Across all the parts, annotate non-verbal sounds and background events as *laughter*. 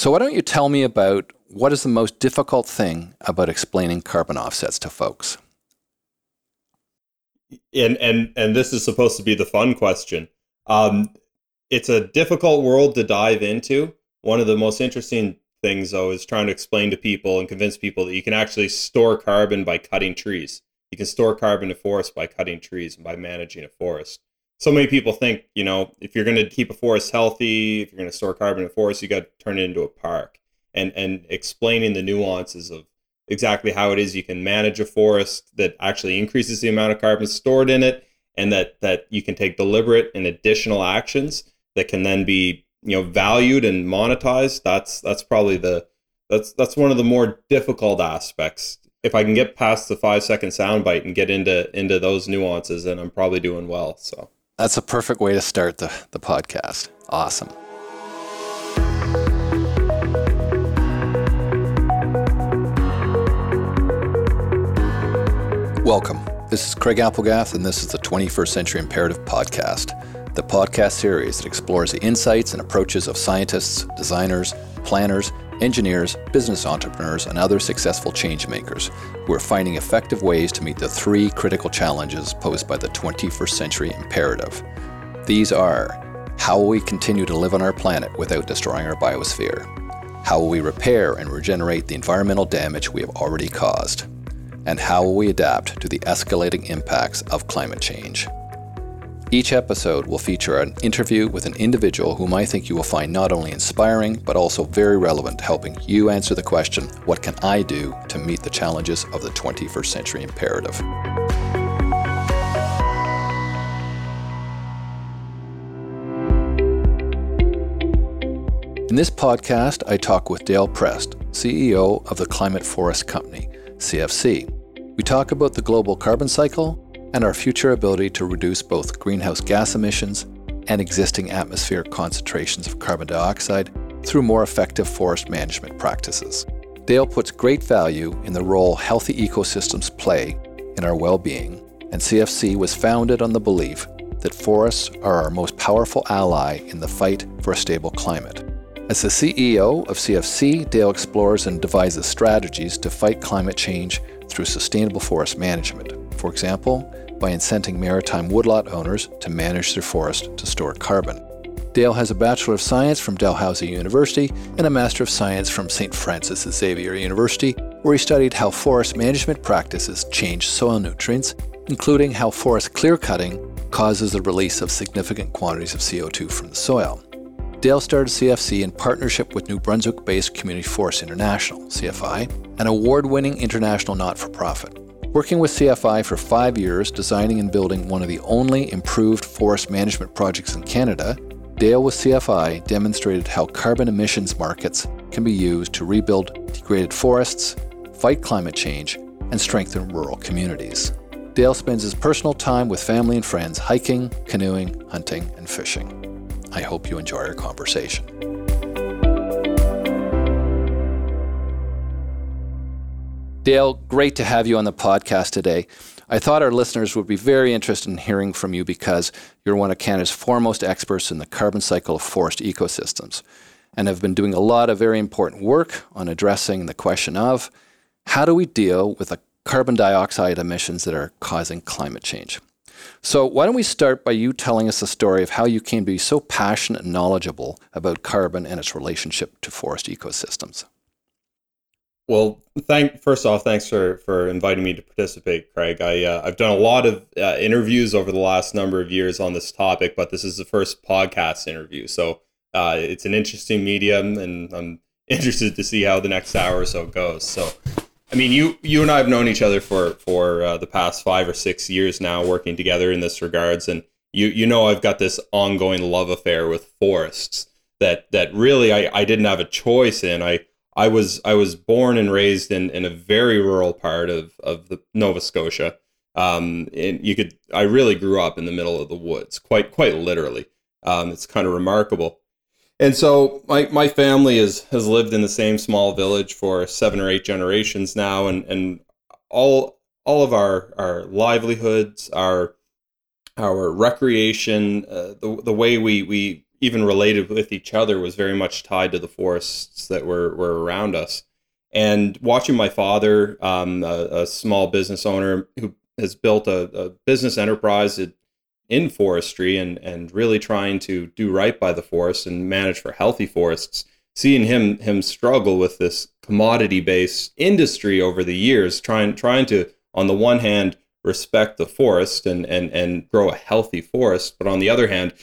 So, why don't you tell me about what is the most difficult thing about explaining carbon offsets to folks? And and and this is supposed to be the fun question. Um, it's a difficult world to dive into. One of the most interesting things, though, is trying to explain to people and convince people that you can actually store carbon by cutting trees. You can store carbon in a forest by cutting trees and by managing a forest. So many people think, you know, if you're going to keep a forest healthy, if you're going to store carbon in a forest, you got to turn it into a park. And and explaining the nuances of exactly how it is you can manage a forest that actually increases the amount of carbon stored in it and that that you can take deliberate and additional actions that can then be you know valued and monetized that's that's probably the that's that's one of the more difficult aspects if i can get past the five second soundbite and get into into those nuances then i'm probably doing well so that's a perfect way to start the, the podcast. Awesome. Welcome. This is craig applegath and this is the 21st century imperative podcast the podcast series that explores the insights and approaches of scientists, designers, planners, engineers, business entrepreneurs, and other successful changemakers who are finding effective ways to meet the three critical challenges posed by the 21st century imperative. These are how will we continue to live on our planet without destroying our biosphere? How will we repair and regenerate the environmental damage we have already caused? And how will we adapt to the escalating impacts of climate change? Each episode will feature an interview with an individual whom I think you will find not only inspiring, but also very relevant, helping you answer the question what can I do to meet the challenges of the 21st century imperative? In this podcast, I talk with Dale Prest, CEO of the Climate Forest Company, CFC. We talk about the global carbon cycle and our future ability to reduce both greenhouse gas emissions and existing atmospheric concentrations of carbon dioxide through more effective forest management practices. Dale puts great value in the role healthy ecosystems play in our well being, and CFC was founded on the belief that forests are our most powerful ally in the fight for a stable climate. As the CEO of CFC, Dale explores and devises strategies to fight climate change through sustainable forest management. For example, by incenting maritime woodlot owners to manage their forest to store carbon. Dale has a Bachelor of Science from Dalhousie University and a Master of Science from St. Francis Xavier University, where he studied how forest management practices change soil nutrients, including how forest clear cutting causes the release of significant quantities of CO2 from the soil. Dale started CFC in partnership with New Brunswick based Community Forest International, CFI, an award winning international not for profit. Working with CFI for five years, designing and building one of the only improved forest management projects in Canada, Dale with CFI demonstrated how carbon emissions markets can be used to rebuild degraded forests, fight climate change, and strengthen rural communities. Dale spends his personal time with family and friends hiking, canoeing, hunting, and fishing. I hope you enjoy our conversation. Dale, great to have you on the podcast today. I thought our listeners would be very interested in hearing from you because you're one of Canada's foremost experts in the carbon cycle of forest ecosystems and have been doing a lot of very important work on addressing the question of how do we deal with the carbon dioxide emissions that are causing climate change. So, why don't we start by you telling us the story of how you came to be so passionate and knowledgeable about carbon and its relationship to forest ecosystems? Well, thank first off, thanks for for inviting me to participate, Craig. I uh, I've done a lot of uh, interviews over the last number of years on this topic, but this is the first podcast interview, so uh, it's an interesting medium, and I'm *laughs* interested to see how the next hour or so goes. So, I mean, you you and I have known each other for for uh, the past five or six years now, working together in this regards, and you you know I've got this ongoing love affair with forests that that really I I didn't have a choice in. I I was I was born and raised in, in a very rural part of, of the Nova Scotia. Um, and you could I really grew up in the middle of the woods, quite quite literally. Um, it's kind of remarkable. And so my, my family is, has lived in the same small village for seven or eight generations now, and, and all all of our, our livelihoods, our our recreation, uh, the, the way we, we even related with each other was very much tied to the forests that were, were around us. And watching my father, um, a, a, small business owner who has built a, a business enterprise in forestry and, and really trying to do right by the forest and manage for healthy forests, seeing him him struggle with this commodity based industry over the years, trying trying to on the one hand respect the forest and, and, and grow a healthy forest, but on the other hand,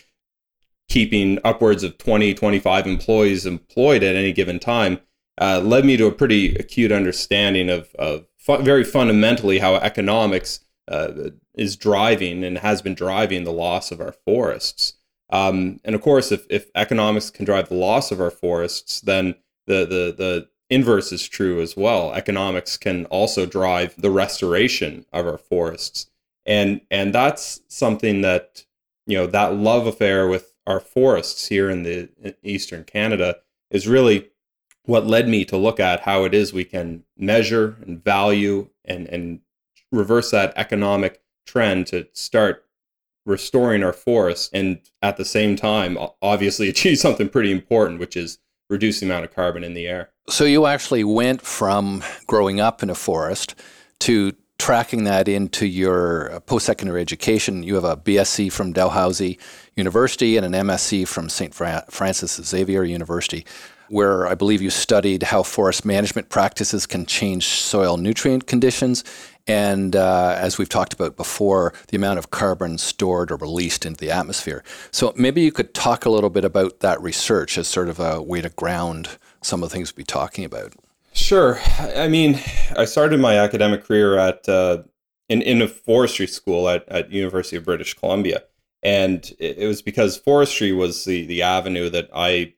keeping upwards of 20, 25 employees employed at any given time uh, led me to a pretty acute understanding of, of fu- very fundamentally how economics uh, is driving and has been driving the loss of our forests. Um, and of course, if, if economics can drive the loss of our forests, then the, the, the inverse is true as well. Economics can also drive the restoration of our forests. And, and that's something that, you know, that love affair with our forests here in the in Eastern Canada is really what led me to look at how it is we can measure and value and, and reverse that economic trend to start restoring our forests and at the same time obviously *laughs* achieve something pretty important which is reduce the amount of carbon in the air. So you actually went from growing up in a forest to tracking that into your post-secondary education you have a bsc from dalhousie university and an msc from st francis xavier university where I believe you studied how forest management practices can change soil nutrient conditions. And uh, as we've talked about before, the amount of carbon stored or released into the atmosphere. So maybe you could talk a little bit about that research as sort of a way to ground some of the things we'll be talking about. Sure. I mean, I started my academic career at uh, in in a forestry school at, at University of British Columbia, and it, was because forestry was the the avenue that I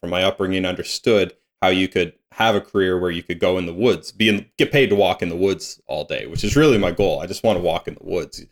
from my upbringing understood how you could have a career where you could go in the woods, be in, get paid to walk in the woods all day, which is really my goal. I just want to walk in the woods.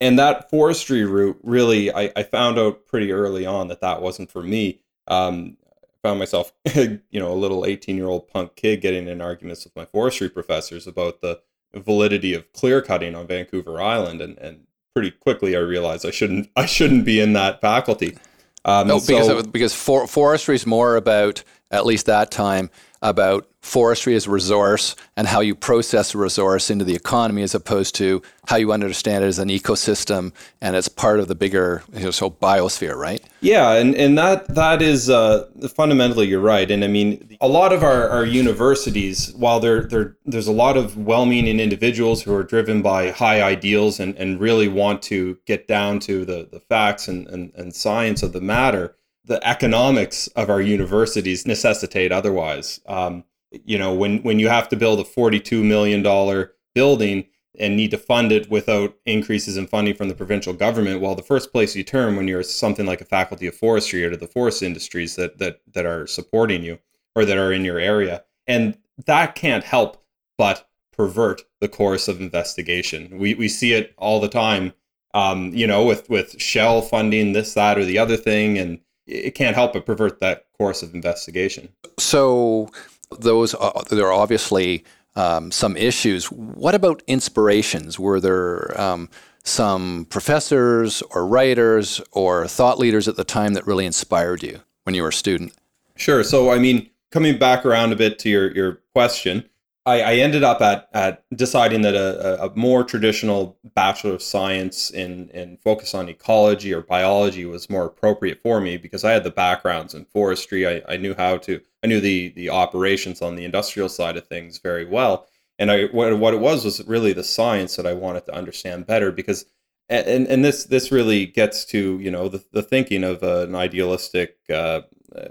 And that forestry route, really, I, I found out pretty early on that that wasn't for me. Um, found myself, *laughs* you know, a little 18 year old punk kid getting in arguments with my forestry professors about the validity of clear cutting on Vancouver Island. And, and pretty quickly I realized I shouldn't, *laughs* I shouldn't be in that faculty. Um, no, because so, because for, forestry is more about at least that time about forestry as a resource and how you process a resource into the economy as opposed to how you understand it as an ecosystem and as part of the bigger you know, so biosphere right? Yeah and, and that that is uh, fundamentally you're right. And i mean a lot of our, our universities while there there there's a lot of well-meaning individuals who are driven by high ideals and, and really want to get down to the, the facts and, and, and science of the matter the economics of our universities necessitate otherwise. Um, you know, when when you have to build a forty-two million dollar building and need to fund it without increases in funding from the provincial government, well, the first place you turn when you're something like a faculty of forestry or to the forest industries that that that are supporting you or that are in your area, and that can't help but pervert the course of investigation. We we see it all the time. Um, you know, with with Shell funding this, that, or the other thing, and it can't help but pervert that course of investigation. So, those uh, there are obviously um, some issues. What about inspirations? Were there um, some professors or writers or thought leaders at the time that really inspired you when you were a student? Sure. So, I mean, coming back around a bit to your your question, I, I ended up at, at deciding that a, a more traditional Bachelor of Science in, in focus on ecology or biology was more appropriate for me because I had the backgrounds in forestry. I, I knew how to, I knew the, the operations on the industrial side of things very well. And I, what, what it was was really the science that I wanted to understand better because and and this this really gets to you know the, the thinking of an idealistic uh, uh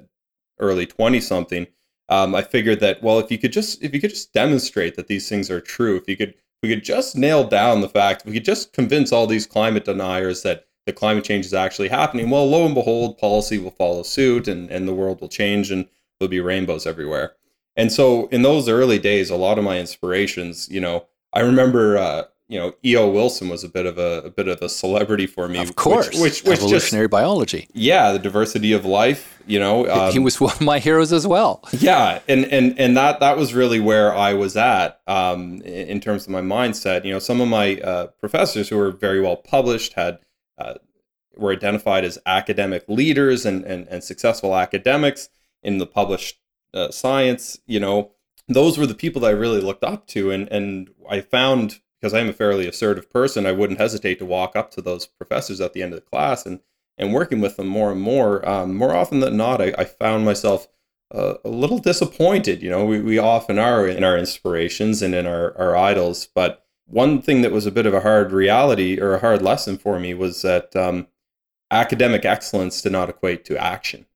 early 20 something um, I figured that well, if you could just if you could just demonstrate that these things are true, if you could we could just nail down the fact, we could just convince all these climate deniers that the climate change is actually happening. Well, lo and behold, policy will follow suit, and and the world will change, and there'll be rainbows everywhere. And so, in those early days, a lot of my inspirations, you know, I remember uh, you know, E.O. Wilson was a bit of a, a, bit of a celebrity for me. Of course, which, which, which evolutionary just, biology. Yeah, the diversity of life. You know, um, he was *laughs* one of my heroes as well. Yeah, and and and that that was really where I was at um, in terms of my mindset. You know, some of my uh, professors who were very well published had uh, were identified as academic leaders and, and, and successful academics in the published uh, science, you know, those were the people that I really looked up to. And, and I found, because I'm a fairly assertive person, I wouldn't hesitate to walk up to those professors at the end of the class and, and working with them more and more. Um, more often than not, I, I found myself uh, a little disappointed. You know, we, we often are in our inspirations and in our, our idols. But one thing that was a bit of a hard reality or a hard lesson for me was that um, academic excellence did not equate to action.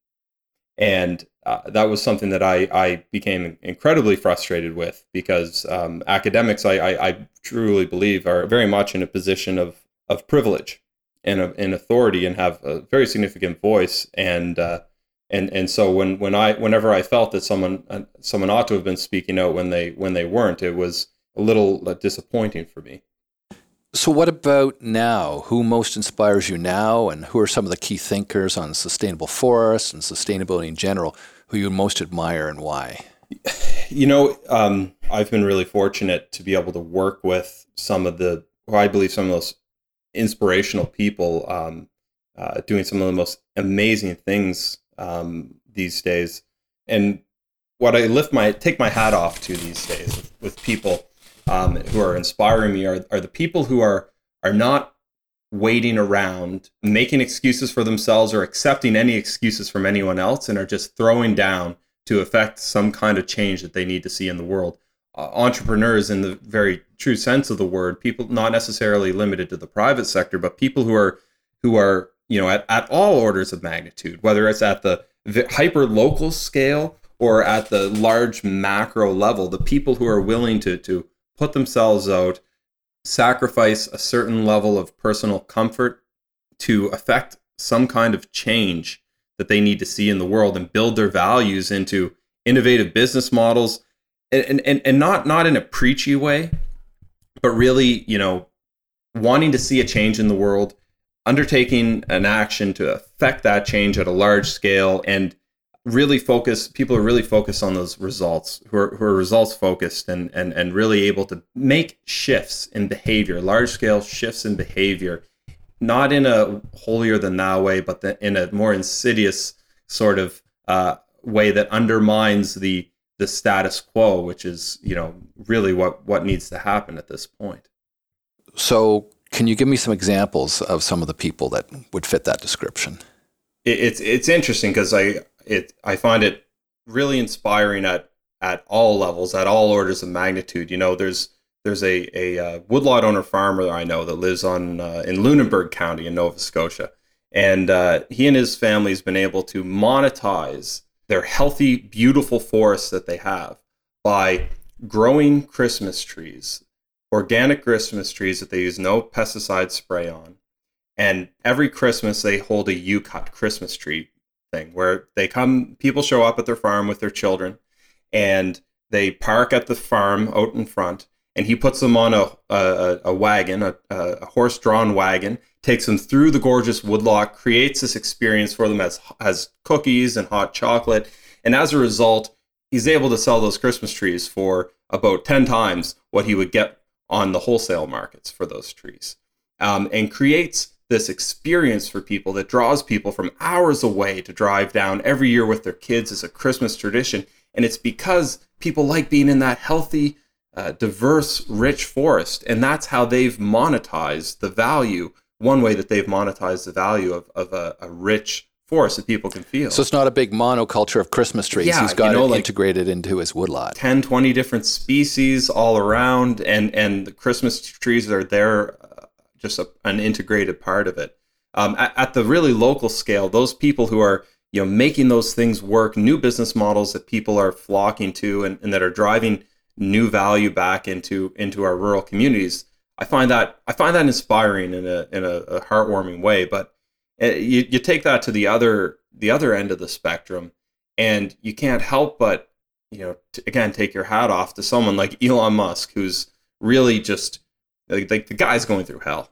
And uh, that was something that I, I became incredibly frustrated with because um, academics, I, I, I, truly believe, are very much in a position of, of privilege and, of, and authority and have a very significant voice. And uh, and and so when when I whenever I felt that someone uh, someone ought to have been speaking out when they when they weren't, it was a little uh, disappointing for me. So, what about now? Who most inspires you now, and who are some of the key thinkers on sustainable forests and sustainability in general who you most admire and why? You know, um, I've been really fortunate to be able to work with some of the, who I believe, some of those inspirational people um, uh, doing some of the most amazing things um, these days. And what I lift my take my hat off to these days with, with people um, who are inspiring me are, are the people who are are not waiting around making excuses for themselves or accepting any excuses from anyone else and are just throwing down to affect some kind of change that they need to see in the world. Uh, entrepreneurs in the very true sense of the word people not necessarily limited to the private sector but people who are who are you know, at, at all orders of magnitude, whether it's at the hyper local scale or at the large macro level, the people who are willing to, to put themselves out, sacrifice a certain level of personal comfort to affect some kind of change that they need to see in the world and build their values into innovative business models and, and, and not, not in a preachy way, but really, you know, wanting to see a change in the world undertaking an action to affect that change at a large scale and really focus people are really focused on those results who are, who are results focused and, and and really able to make shifts in behavior large scale shifts in behavior not in a holier than thou way but the, in a more insidious sort of uh, way that undermines the the status quo which is you know really what what needs to happen at this point so can you give me some examples of some of the people that would fit that description? it's it's interesting because I it I find it really inspiring at at all levels, at all orders of magnitude. You know, there's there's a a uh, woodlot owner farmer I know that lives on uh, in Lunenburg County in Nova Scotia, and uh, he and his family has been able to monetize their healthy, beautiful forests that they have by growing Christmas trees organic Christmas trees that they use no pesticide spray on. And every Christmas they hold a U cut Christmas tree thing where they come, people show up at their farm with their children and they park at the farm out in front and he puts them on a, a, a wagon, a, a horse drawn wagon, takes them through the gorgeous woodlot, creates this experience for them as, as cookies and hot chocolate. And as a result, he's able to sell those Christmas trees for about 10 times what he would get on the wholesale markets for those trees um, and creates this experience for people that draws people from hours away to drive down every year with their kids as a Christmas tradition. And it's because people like being in that healthy, uh, diverse, rich forest. And that's how they've monetized the value. One way that they've monetized the value of, of a, a rich forest that people can feel. So it's not a big monoculture of Christmas trees. Yeah, He's got you know, it like integrated into his woodlot. 10, 20 different species all around, and, and the Christmas trees are there, just a, an integrated part of it. Um, at, at, the really local scale, those people who are you know making those things work, new business models that people are flocking to, and, and that are driving new value back into into our rural communities. I find that I find that inspiring in a in a, a heartwarming way, but Eh, you, you take that to the other the other end of the spectrum and you can't help but you know t- again take your hat off to someone like Elon Musk who's really just like, like the guy's going through hell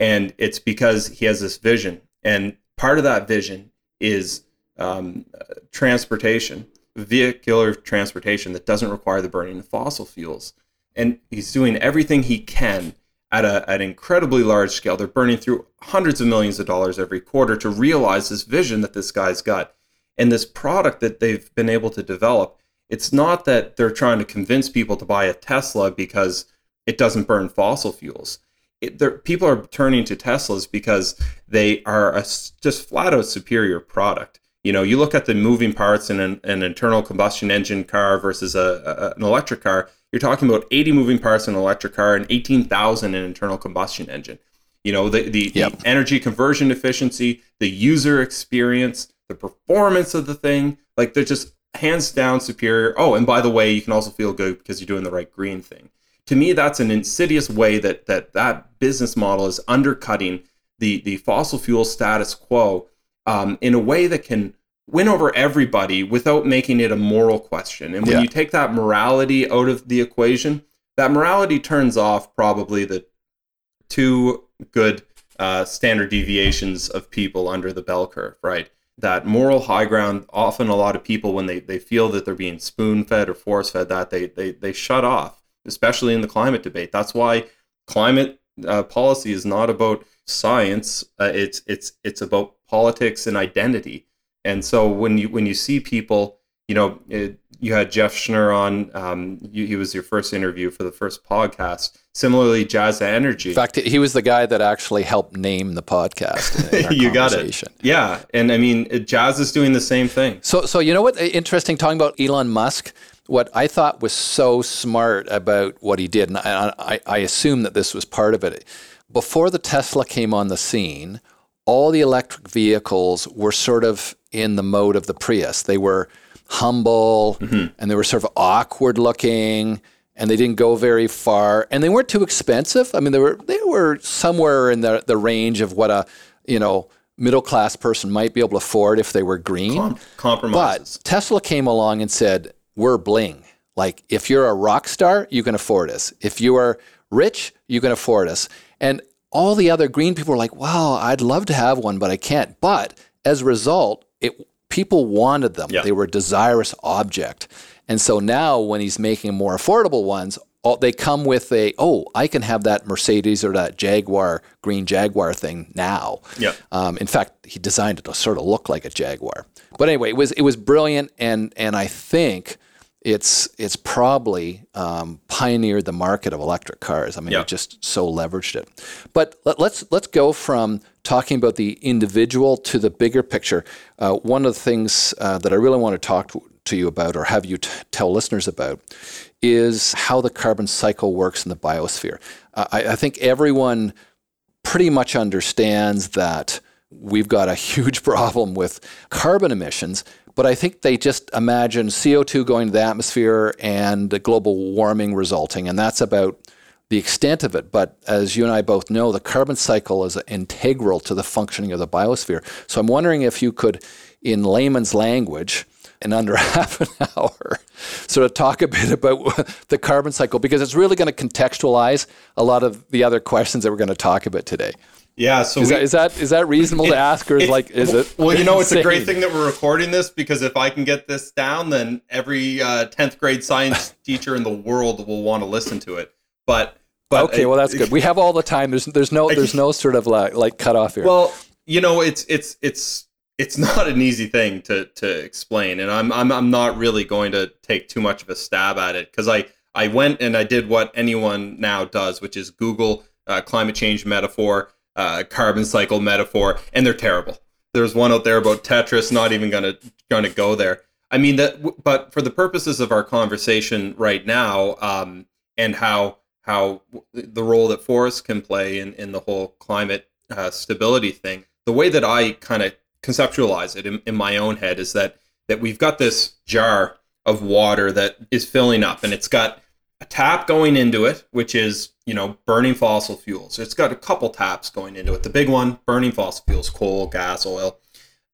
and it's because he has this vision and part of that vision is um, transportation vehicular transportation that doesn't require the burning of fossil fuels and he's doing everything he can at, a, at an incredibly large scale. They're burning through hundreds of millions of dollars every quarter to realize this vision that this guy's got. And this product that they've been able to develop, it's not that they're trying to convince people to buy a Tesla because it doesn't burn fossil fuels. It, people are turning to Teslas because they are a just flat out superior product. You know, you look at the moving parts in an, an internal combustion engine car versus a, a, an electric car, you're talking about 80 moving parts in an electric car and 18,000 in an internal combustion engine. You know, the, the, yep. the energy conversion efficiency, the user experience, the performance of the thing, like they're just hands down superior. Oh, and by the way, you can also feel good because you're doing the right green thing. To me, that's an insidious way that that that business model is undercutting the the fossil fuel status quo um, in a way that can win over everybody without making it a moral question. And when yeah. you take that morality out of the equation, that morality turns off probably the two good uh, standard deviations of people under the bell curve, right? That moral high ground, often a lot of people, when they, they feel that they're being spoon fed or force fed that, they, they, they shut off, especially in the climate debate. That's why climate uh, policy is not about science, uh, it's, it's, it's about politics and identity and so when you when you see people, you know, it, you had Jeff Schnurr on. Um, you, he was your first interview for the first podcast. Similarly, Jazz Energy. In fact, he was the guy that actually helped name the podcast. *laughs* you got it. Yeah, and I mean, Jazz is doing the same thing. So, so you know what? Interesting talking about Elon Musk. What I thought was so smart about what he did, and I, I, I assume that this was part of it. Before the Tesla came on the scene, all the electric vehicles were sort of in the mode of the Prius. They were humble mm-hmm. and they were sort of awkward looking and they didn't go very far and they weren't too expensive. I mean they were they were somewhere in the the range of what a, you know, middle class person might be able to afford if they were green. Com- compromises. But Tesla came along and said, "We're bling. Like if you're a rock star, you can afford us. If you are rich, you can afford us." And all the other green people were like, "Wow, I'd love to have one, but I can't." But as a result, it people wanted them. Yeah. They were a desirous object. And so now when he's making more affordable ones, all, they come with a oh I can have that Mercedes or that Jaguar green Jaguar thing now. Yeah. Um, in fact, he designed it to sort of look like a Jaguar. But anyway, it was it was brilliant, and and I think it's it's probably um, pioneered the market of electric cars. I mean, it just so leveraged it. But let, us let's, let's go from talking about the individual to the bigger picture. Uh, one of the things uh, that I really want to talk to, to you about, or have you t- tell listeners about, is how the carbon cycle works in the biosphere. Uh, I, I think everyone pretty much understands that we've got a *laughs* huge problem with carbon emissions but I think they just imagine CO2 going to the atmosphere and the global warming resulting, and that's about the extent of it. But as you and I both know, the carbon cycle is integral to the functioning of the biosphere. So I'm wondering if you could, in layman's language, in under *laughs* half an hour, sort of talk a bit about the carbon cycle because it's really going to contextualize a lot of the other questions that we're going to talk about today. Yeah, so is, we, that, is that is that reasonable it, to *laughs* ask, or is it, like is it? Well, you know, it's a great thing that we're recording this because if I can get this down, then every uh, tenth uh, grade science *laughs* teacher in the world will want to listen to it. But, but okay, well that's good. We have all the time. There's there's no there's no sort of like like cut off here. Well, you know, it's it's it's it's *laughs* not an easy thing to to explain, and I'm I'm I'm not really going to take too much of a stab at it because I I went and I did what anyone now does, which is Google uh, climate change metaphor uh, carbon cycle metaphor, and they're terrible. There's one out there about Tetris. Not even gonna gonna go there. I mean that, but for the purposes of our conversation right now, um, and how how the role that forests can play in in the whole climate uh, stability thing, the way that I kind of conceptualize it in, in my own head is that that we've got this jar of water that is filling up, and it's got a tap going into it, which is you know burning fossil fuels. It's got a couple taps going into it. The big one, burning fossil fuels, coal, gas, oil,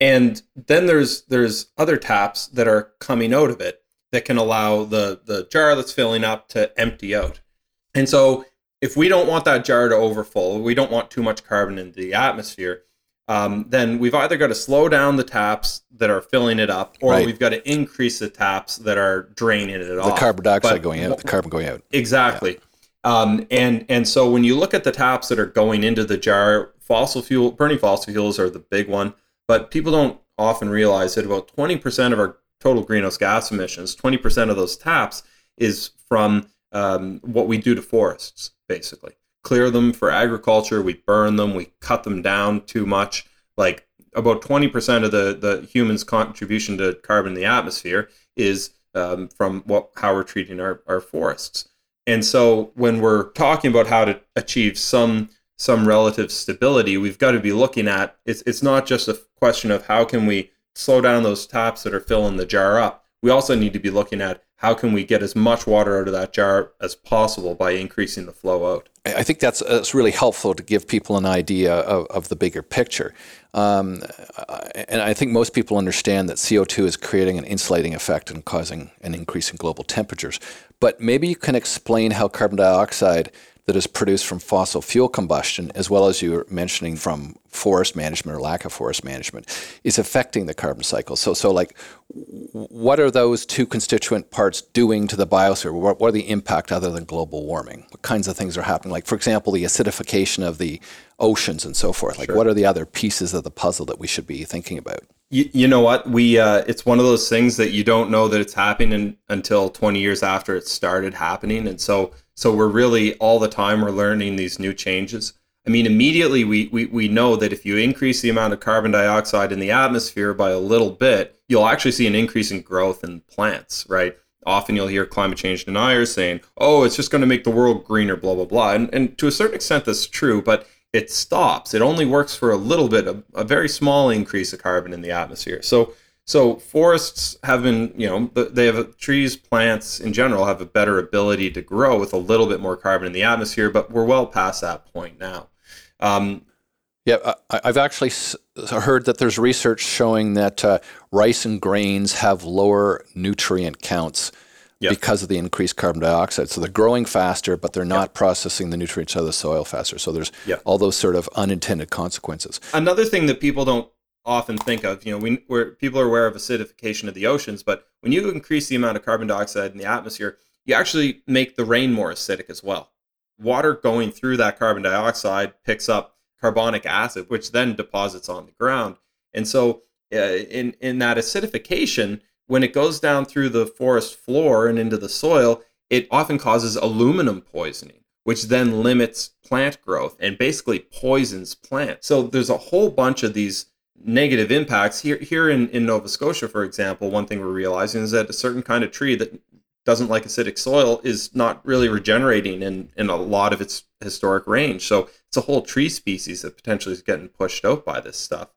and then there's there's other taps that are coming out of it that can allow the the jar that's filling up to empty out. And so if we don't want that jar to overfull, we don't want too much carbon into the atmosphere, um, then we've either got to slow down the taps that are filling it up, or right. we've got to increase the taps that are draining it the off. The carbon dioxide but, going out, the carbon going out. Exactly. Yeah. Um, and and so when you look at the taps that are going into the jar, fossil fuel burning fossil fuels are the big one, but people don't often realize that about 20% of our total greenhouse gas emissions, 20% of those taps is from um, what we do to forests, basically. Clear them for agriculture, we burn them, we cut them down too much. Like about 20% of the, the human's contribution to carbon in the atmosphere is um, from what how we're treating our, our forests. And so when we're talking about how to achieve some some relative stability, we've got to be looking at it's it's not just a question of how can we slow down those taps that are filling the jar up. We also need to be looking at how can we get as much water out of that jar as possible by increasing the flow out. I think that's, that's really helpful to give people an idea of, of the bigger picture. Um, and I think most people understand that CO2 is creating an insulating effect and causing an increase in global temperatures. But maybe you can explain how carbon dioxide that is produced from fossil fuel combustion, as well as you were mentioning from forest management or lack of forest management, is affecting the carbon cycle. So, so like, what are those two constituent parts doing to the biosphere? What, what are the impact other than global warming? What kinds of things are happening? Like, for example, the acidification of the oceans and so forth. Like, sure. what are the other pieces of the puzzle that we should be thinking about? You, you know what? We uh, it's one of those things that you don't know that it's happening until 20 years after it started happening, and so so we're really all the time we're learning these new changes. I mean, immediately we, we, we know that if you increase the amount of carbon dioxide in the atmosphere by a little bit, you'll actually see an increase in growth in plants, right? Often you'll hear climate change deniers saying, oh, it's just going to make the world greener, blah, blah, blah. And, and to a certain extent, that's true, but it stops. It only works for a little bit, a, a very small increase of carbon in the atmosphere. So so forests have been, you know, they have trees, plants in general have a better ability to grow with a little bit more carbon in the atmosphere, but we're well past that point now. Um, yeah, I've actually heard that there's research showing that uh, rice and grains have lower nutrient counts yep. because of the increased carbon dioxide. So they're growing faster, but they're not yep. processing the nutrients out of the soil faster. So there's yep. all those sort of unintended consequences. Another thing that people don't often think of. You know, we, where people are aware of acidification of the oceans, but when you increase the amount of carbon dioxide in the atmosphere, you actually make the rain more acidic as well. Water going through that carbon dioxide picks up carbonic acid, which then deposits on the ground. And so, uh, in in that acidification, when it goes down through the forest floor and into the soil, it often causes aluminum poisoning, which then limits plant growth and basically poisons plants. So there's a whole bunch of these negative impacts here here in, in Nova Scotia, for example, one thing we're realizing is that a certain kind of tree that doesn't like acidic soil is not really regenerating in, in a lot of its historic range. So it's a whole tree species that potentially is getting pushed out by this stuff.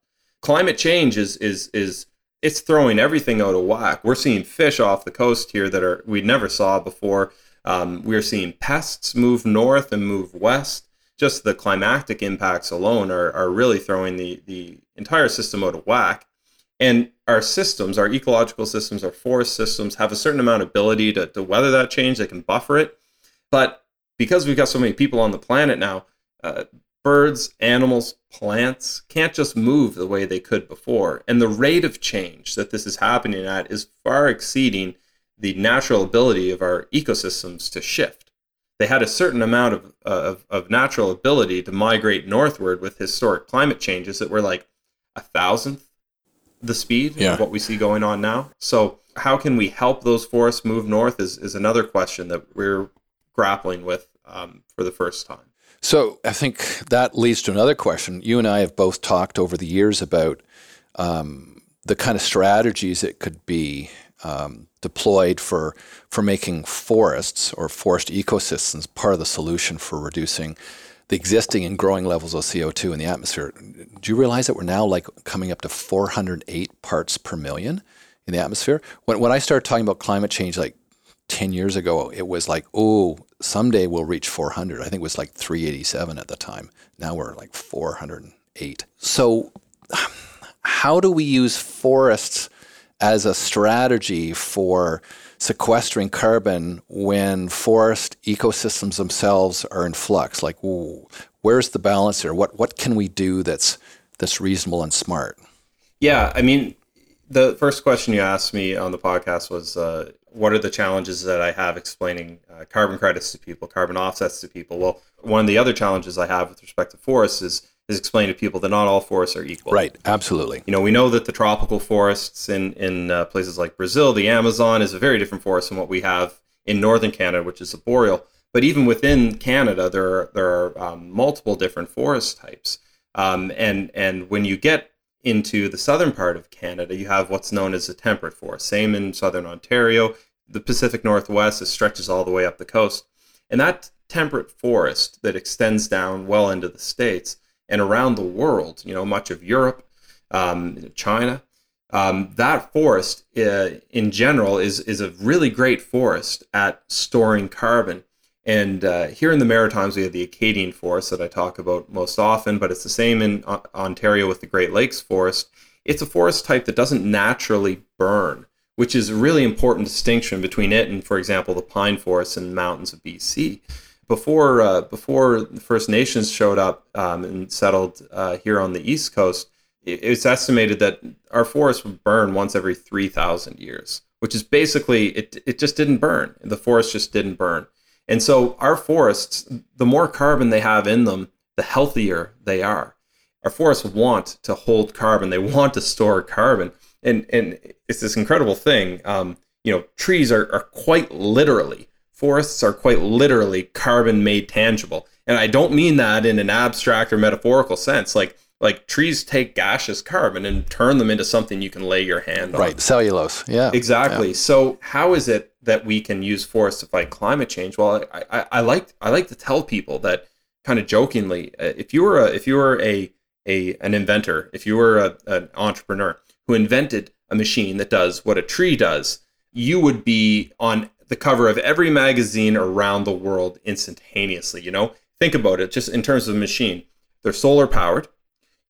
Climate change is is is it's throwing everything out of whack. We're seeing fish off the coast here that are we never saw before. Um, we're seeing pests move north and move west just the climatic impacts alone are, are really throwing the, the entire system out of whack. And our systems, our ecological systems, our forest systems have a certain amount of ability to, to weather that change. They can buffer it. But because we've got so many people on the planet now, uh, birds, animals, plants can't just move the way they could before. And the rate of change that this is happening at is far exceeding the natural ability of our ecosystems to shift they had a certain amount of, of, of natural ability to migrate northward with historic climate changes that were like a thousandth the speed yeah. of what we see going on now. So how can we help those forests move north is, is another question that we're grappling with um, for the first time. So I think that leads to another question. You and I have both talked over the years about um, the kind of strategies that could be um, deployed for for making forests or forest ecosystems part of the solution for reducing the existing and growing levels of CO2 in the atmosphere. Do you realize that we're now like coming up to 408 parts per million in the atmosphere? When when I started talking about climate change like 10 years ago, it was like, oh, someday we'll reach 400. I think it was like 387 at the time. Now we're like 408. So *sighs* how do we use forests as a strategy for sequestering carbon when forest ecosystems themselves are in flux. Like, ooh, where's the balance here? What what can we do that's that's reasonable and smart? Yeah, I mean, the first question you asked me on the podcast was, uh, what are the challenges that I have explaining uh, carbon credits to people, carbon offsets to people? Well, one of the other challenges I have with respect to forests is is explain to people that not all forests are equal. Right, absolutely. You know, we know that the tropical forests in in uh, places like Brazil, the Amazon is a very different forest than what we have in northern Canada, which is a boreal. But even within Canada, there are there are um, multiple different forest types, um, and and when you get into the southern part of Canada, you have what's known as a temperate forest. Same in southern Ontario, the Pacific Northwest, it stretches all the way up the coast, and that temperate forest that extends down well into the states and around the world, you know, much of Europe, um, China, um, that forest uh, in general is is a really great forest at storing carbon. And uh, here in the Maritimes, we have the Acadian forest that I talk about most often, but it's the same in Ontario with the Great Lakes forest. It's a forest type that doesn't naturally burn, which is a really important distinction between it and, for example, the pine forests the mountains of BC before uh, before the First Nations showed up um, and settled uh, here on the East Coast, it, it's estimated that our forests would burn once every three thousand years, which is basically it. It just didn't burn. The forest just didn't burn, and so our forests, the more carbon they have in them, the healthier they are. Our forests want to hold carbon. They want to store carbon, and and it's this incredible thing. Um, you know, trees are, are quite literally forests are quite literally carbon made tangible. And I don't mean that in an abstract or metaphorical sense. Like like trees take gaseous carbon and turn them into something you can lay your hand on. Right, cellulose. Yeah. Exactly. Yeah. So how is it that we can use forests to fight climate change? Well, I, I, I like I like to tell people that kind of jokingly, uh, if you were a if you were a a an inventor, if you were a, an entrepreneur who invented a machine that does what a tree does, you would be on the cover of every magazine around the world instantaneously. You know, think about it just in terms of machine. They're solar powered.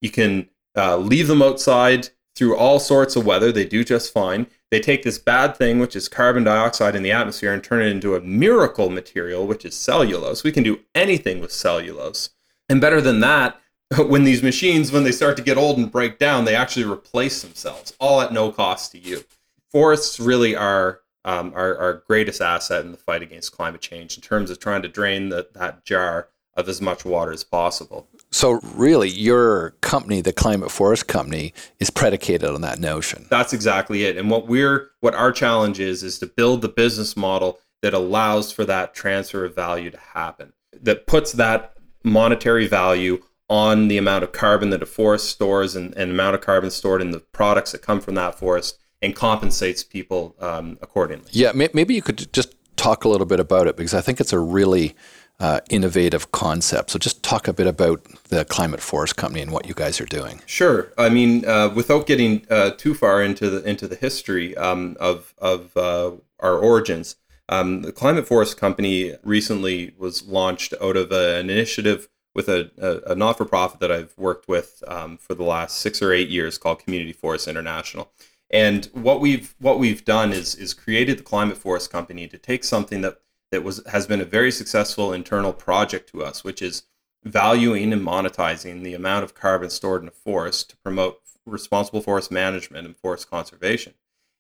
You can uh, leave them outside through all sorts of weather. They do just fine. They take this bad thing, which is carbon dioxide in the atmosphere, and turn it into a miracle material, which is cellulose. We can do anything with cellulose. And better than that, *laughs* when these machines, when they start to get old and break down, they actually replace themselves, all at no cost to you. Forests really are um, our, our greatest asset in the fight against climate change in terms of trying to drain the, that jar of as much water as possible. So, really, your company, the Climate Forest Company, is predicated on that notion. That's exactly it. And what we're, what our challenge is, is to build the business model that allows for that transfer of value to happen, that puts that monetary value on the amount of carbon that a forest stores and, and amount of carbon stored in the products that come from that forest and compensates people um, accordingly. Yeah, maybe you could just talk a little bit about it because I think it's a really uh, innovative concept. So just talk a bit about the Climate Forest Company and what you guys are doing. Sure. I mean, uh, without getting uh, too far into the into the history um, of of uh, our origins, um, the Climate Forest Company recently was launched out of an initiative with a, a, a not for profit that I've worked with um, for the last six or eight years called Community Forest International. And what we've what we've done is is created the Climate Forest Company to take something that that was has been a very successful internal project to us, which is valuing and monetizing the amount of carbon stored in a forest to promote responsible forest management and forest conservation,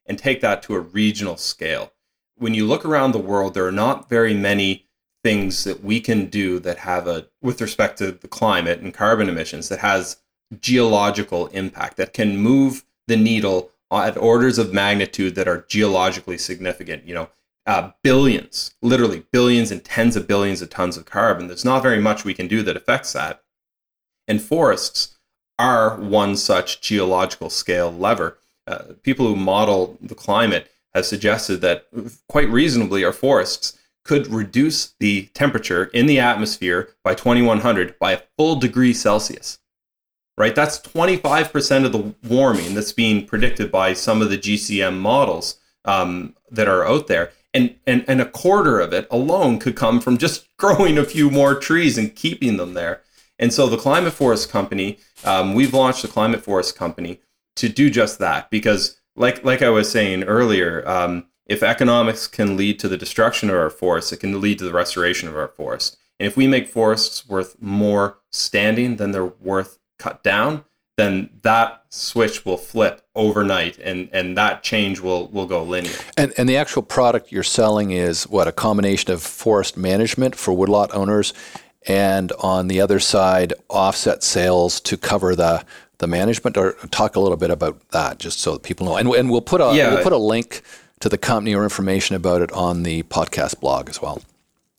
and take that to a regional scale. When you look around the world, there are not very many things that we can do that have a with respect to the climate and carbon emissions that has geological impact that can move the needle at orders of magnitude that are geologically significant. You know, uh, billions, literally billions and tens of billions of tons of carbon. There's not very much we can do that affects that. And forests are one such geological scale lever. Uh, people who model the climate have suggested that quite reasonably our forests could reduce the temperature in the atmosphere by 2100 by a full degree Celsius right? That's 25% of the warming that's being predicted by some of the GCM models um, that are out there. And, and, and a quarter of it alone could come from just *laughs* growing a few more trees and keeping them there. And so the Climate Forest Company, um, we've launched the Climate Forest Company to do just that because, like, like I was saying earlier, um, if economics can lead to the destruction of our forests, it can lead to the restoration of our forests. And if we make forests worth more standing than they're worth cut down, then that switch will flip overnight and, and that change will, will go linear. And, and the actual product you're selling is what, a combination of forest management for woodlot owners and on the other side, offset sales to cover the, the management or talk a little bit about that just so that people know. And, and we'll put a, yeah. we'll put a link to the company or information about it on the podcast blog as well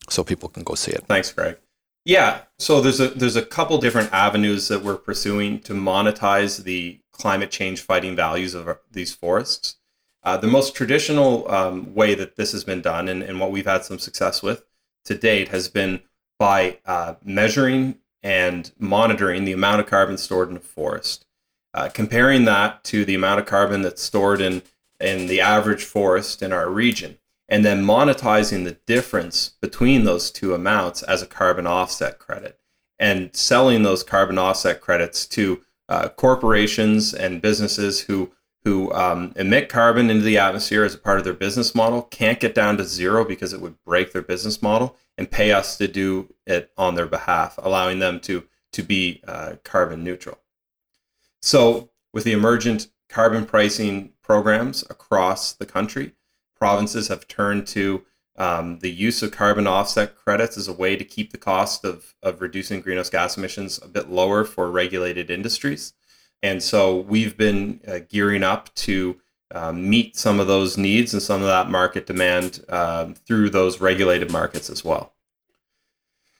so people can go see it. Thanks, Greg. Yeah, so there's a there's a couple different avenues that we're pursuing to monetize the climate change fighting values of our, these forests. Uh, the most traditional um, way that this has been done, and, and what we've had some success with to date, has been by uh, measuring and monitoring the amount of carbon stored in a forest, uh, comparing that to the amount of carbon that's stored in in the average forest in our region and then monetizing the difference between those two amounts as a carbon offset credit and selling those carbon offset credits to uh, corporations and businesses who who um, emit carbon into the atmosphere as a part of their business model can't get down to zero because it would break their business model and pay us to do it on their behalf, allowing them to to be uh, carbon neutral. So, with the emergent carbon pricing programs across the country, provinces have turned to um, the use of carbon offset credits as a way to keep the cost of, of reducing greenhouse gas emissions a bit lower for regulated industries. And so we've been uh, gearing up to um, meet some of those needs and some of that market demand um, through those regulated markets as well.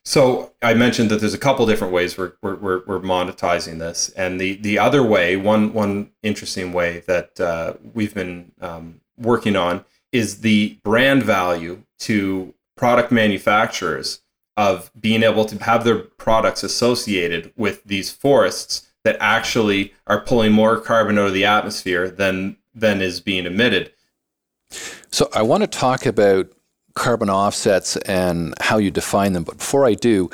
So I mentioned that there's a couple different ways we're, we're, we're, monetizing this, and the the other way, one one interesting way that uh, we've been um, working on is the brand value to product manufacturers of being able to have their products associated with these forests that actually are pulling more carbon out of the atmosphere than than is being emitted. So I want to talk about carbon offsets and how you define them. But before I do,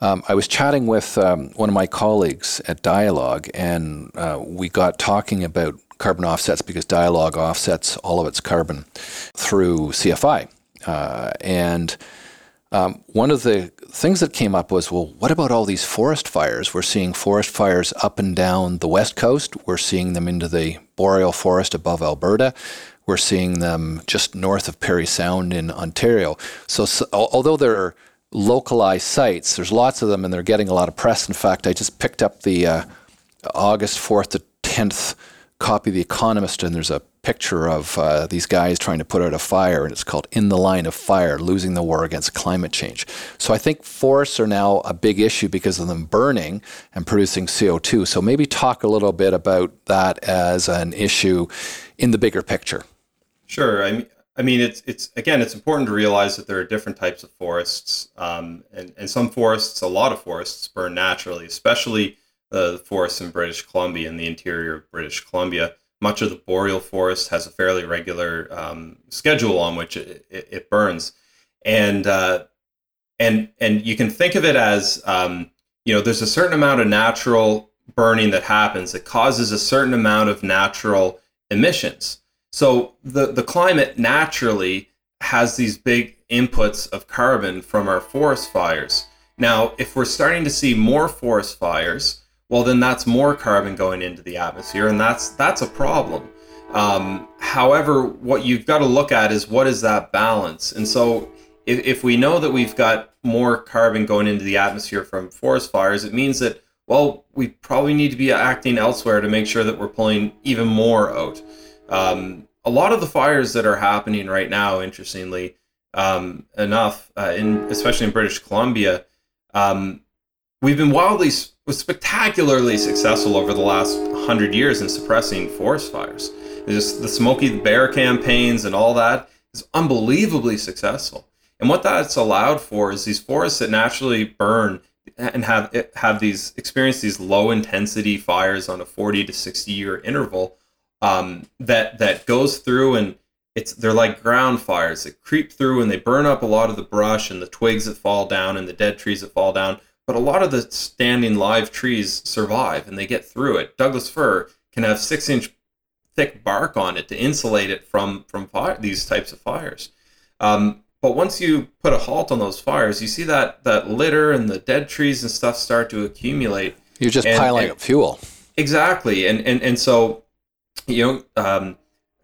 um, I was chatting with um, one of my colleagues at Dialogue, and uh, we got talking about carbon offsets because Dialogue offsets all of its carbon through CFI. Uh, and um, one of the things that came up was, well, what about all these forest fires? We're seeing forest fires up and down the west coast. We're seeing them into the boreal forest above Alberta. We're seeing them just north of Parry Sound in Ontario. So, so although there are localized sites, there's lots of them, and they're getting a lot of press. In fact, I just picked up the uh, August 4th to 10th copy of The Economist, and there's a picture of uh, these guys trying to put out a fire, and it's called In the Line of Fire Losing the War Against Climate Change. So I think forests are now a big issue because of them burning and producing CO2. So maybe talk a little bit about that as an issue in the bigger picture. Sure. I mean, I mean, it's it's again, it's important to realize that there are different types of forests, um, and and some forests, a lot of forests, burn naturally, especially the forests in British Columbia in the interior of British Columbia. Much of the boreal forest has a fairly regular um, schedule on which it, it, it burns, and uh, and and you can think of it as um, you know, there's a certain amount of natural burning that happens that causes a certain amount of natural emissions. So the, the climate naturally has these big inputs of carbon from our forest fires. Now, if we're starting to see more forest fires, well, then that's more carbon going into the atmosphere, and that's that's a problem. Um, however, what you've got to look at is what is that balance. And so, if, if we know that we've got more carbon going into the atmosphere from forest fires, it means that well, we probably need to be acting elsewhere to make sure that we're pulling even more out. Um, a lot of the fires that are happening right now, interestingly um, enough, uh, in especially in British Columbia, um, we've been wildly, spectacularly successful over the last hundred years in suppressing forest fires. Just the Smokey Bear campaigns and all that is unbelievably successful. And what that's allowed for is these forests that naturally burn and have have these experience these low intensity fires on a 40 to 60 year interval um, that that goes through and it's they're like ground fires that creep through and they burn up a lot of the brush and the twigs that fall down and the dead trees that fall down. But a lot of the standing live trees survive and they get through it. Douglas fir can have six inch thick bark on it to insulate it from from fire, these types of fires. Um, but once you put a halt on those fires, you see that that litter and the dead trees and stuff start to accumulate. You're just and, piling and, up fuel Exactly, and and and so, you know, um,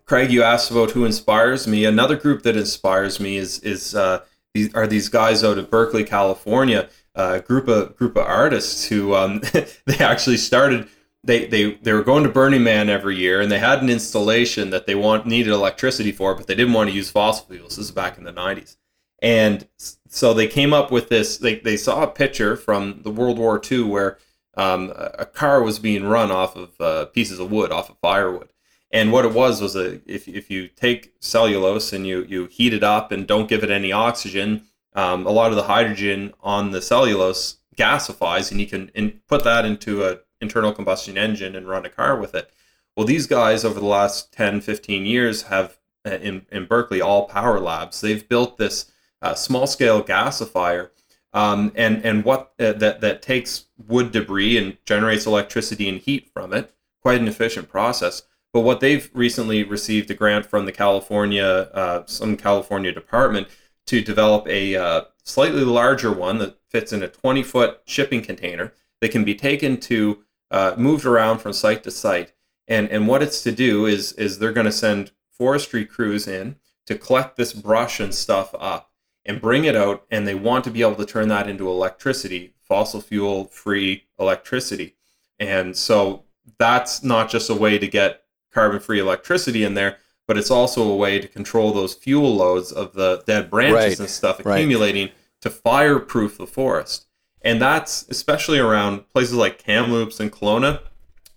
Craig, you asked about who inspires me. Another group that inspires me is is uh, these are these guys out of Berkeley, California, uh, group of group of artists who um, *laughs* they actually started. They, they they were going to Burning Man every year, and they had an installation that they want needed electricity for, but they didn't want to use fossil fuels. This is back in the '90s, and so they came up with this. They they saw a picture from the World War II where um, a car was being run off of uh, pieces of wood, off of firewood. And what it was was a if, if you take cellulose and you you heat it up and don't give it any oxygen, um, a lot of the hydrogen on the cellulose gasifies, and you can in, put that into an internal combustion engine and run a car with it. Well, these guys over the last 10, 15 years have uh, in in Berkeley all power labs. They've built this uh, small scale gasifier um, and and what uh, that that takes wood debris and generates electricity and heat from it. Quite an efficient process. But what they've recently received a grant from the California uh, some California department to develop a uh, slightly larger one that fits in a 20 foot shipping container that can be taken to uh, moved around from site to site. And and what it's to do is is they're going to send forestry crews in to collect this brush and stuff up and bring it out and they want to be able to turn that into electricity fossil fuel free electricity and so that's not just a way to get carbon free electricity in there but it's also a way to control those fuel loads of the dead branches right. and stuff accumulating right. to fireproof the forest and that's especially around places like kamloops and Kelowna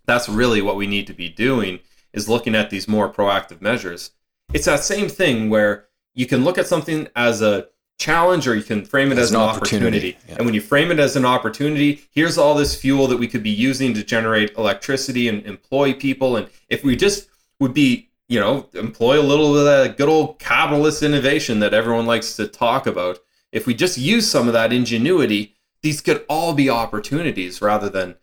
that's really what we need to be doing is looking at these more proactive measures it's that same thing where you can look at something as a challenge or you can frame it as, as an, an, opportunity. opportunity. Yeah. And when you frame it as an opportunity, here's all this fuel that we could be using to generate electricity and employ people. And if we just would be, you know, employ a little of that good old capitalist innovation that everyone likes to talk about, if we just use some of that ingenuity, these could all be opportunities rather than,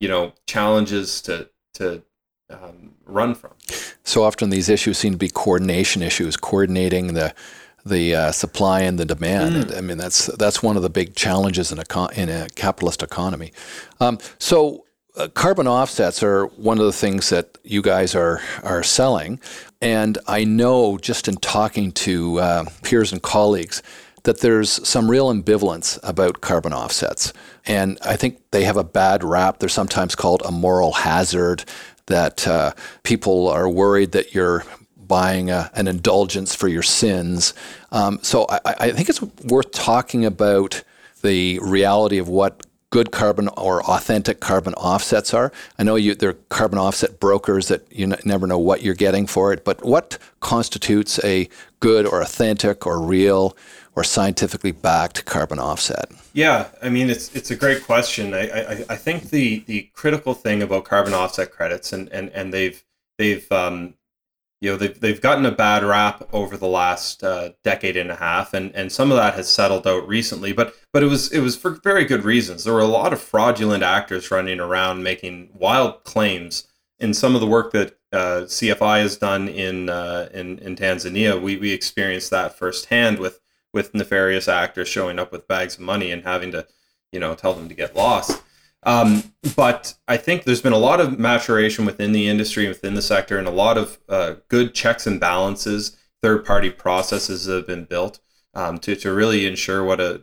you know, challenges to to um, run from. So often these issues seem to be coordination issues, coordinating the the uh, supply and the demand. Mm. I mean, that's that's one of the big challenges in a in a capitalist economy. Um, so. Uh, carbon offsets are one of the things that you guys are are selling, and I know just in talking to uh, peers and colleagues that there's some real ambivalence about carbon offsets, and I think they have a bad rap. They're sometimes called a moral hazard. That uh, people are worried that you're buying a, an indulgence for your sins. Um, so I, I think it's worth talking about the reality of what good carbon or authentic carbon offsets are. I know you, there are carbon offset brokers that you n- never know what you're getting for it, but what constitutes a good or authentic or real or scientifically backed carbon offset? Yeah, I mean it's it's a great question. I, I, I think the the critical thing about carbon offset credits and and, and they've they've um, you know they've, they've gotten a bad rap over the last uh, decade and a half and, and some of that has settled out recently but but it was it was for very good reasons. There were a lot of fraudulent actors running around making wild claims in some of the work that uh, CFI has done in, uh, in in Tanzania. We, we experienced that firsthand with with nefarious actors showing up with bags of money and having to you know tell them to get lost um, but I think there's been a lot of maturation within the industry, within the sector, and a lot of uh, good checks and balances, third party processes have been built um, to, to really ensure what a,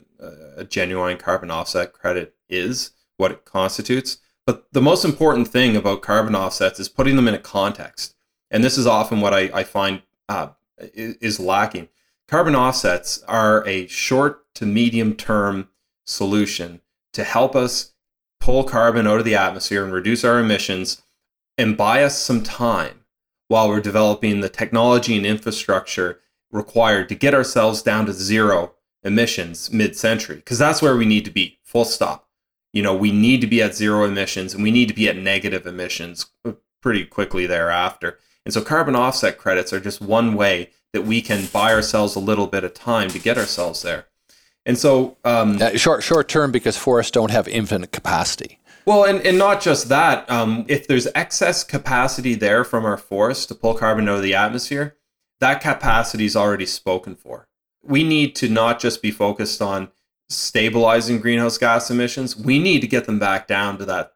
a genuine carbon offset credit is, what it constitutes. But the most important thing about carbon offsets is putting them in a context. And this is often what I, I find uh, is lacking. Carbon offsets are a short to medium term solution to help us pull carbon out of the atmosphere and reduce our emissions and buy us some time while we're developing the technology and infrastructure required to get ourselves down to zero emissions mid-century. Because that's where we need to be full stop. You know we need to be at zero emissions and we need to be at negative emissions pretty quickly thereafter. And so carbon offset credits are just one way that we can buy ourselves a little bit of time to get ourselves there and so um, uh, short short term because forests don't have infinite capacity. Well, and, and not just that. Um, if there's excess capacity there from our forests to pull carbon out of the atmosphere, that capacity is already spoken for. We need to not just be focused on stabilizing greenhouse gas emissions. We need to get them back down to that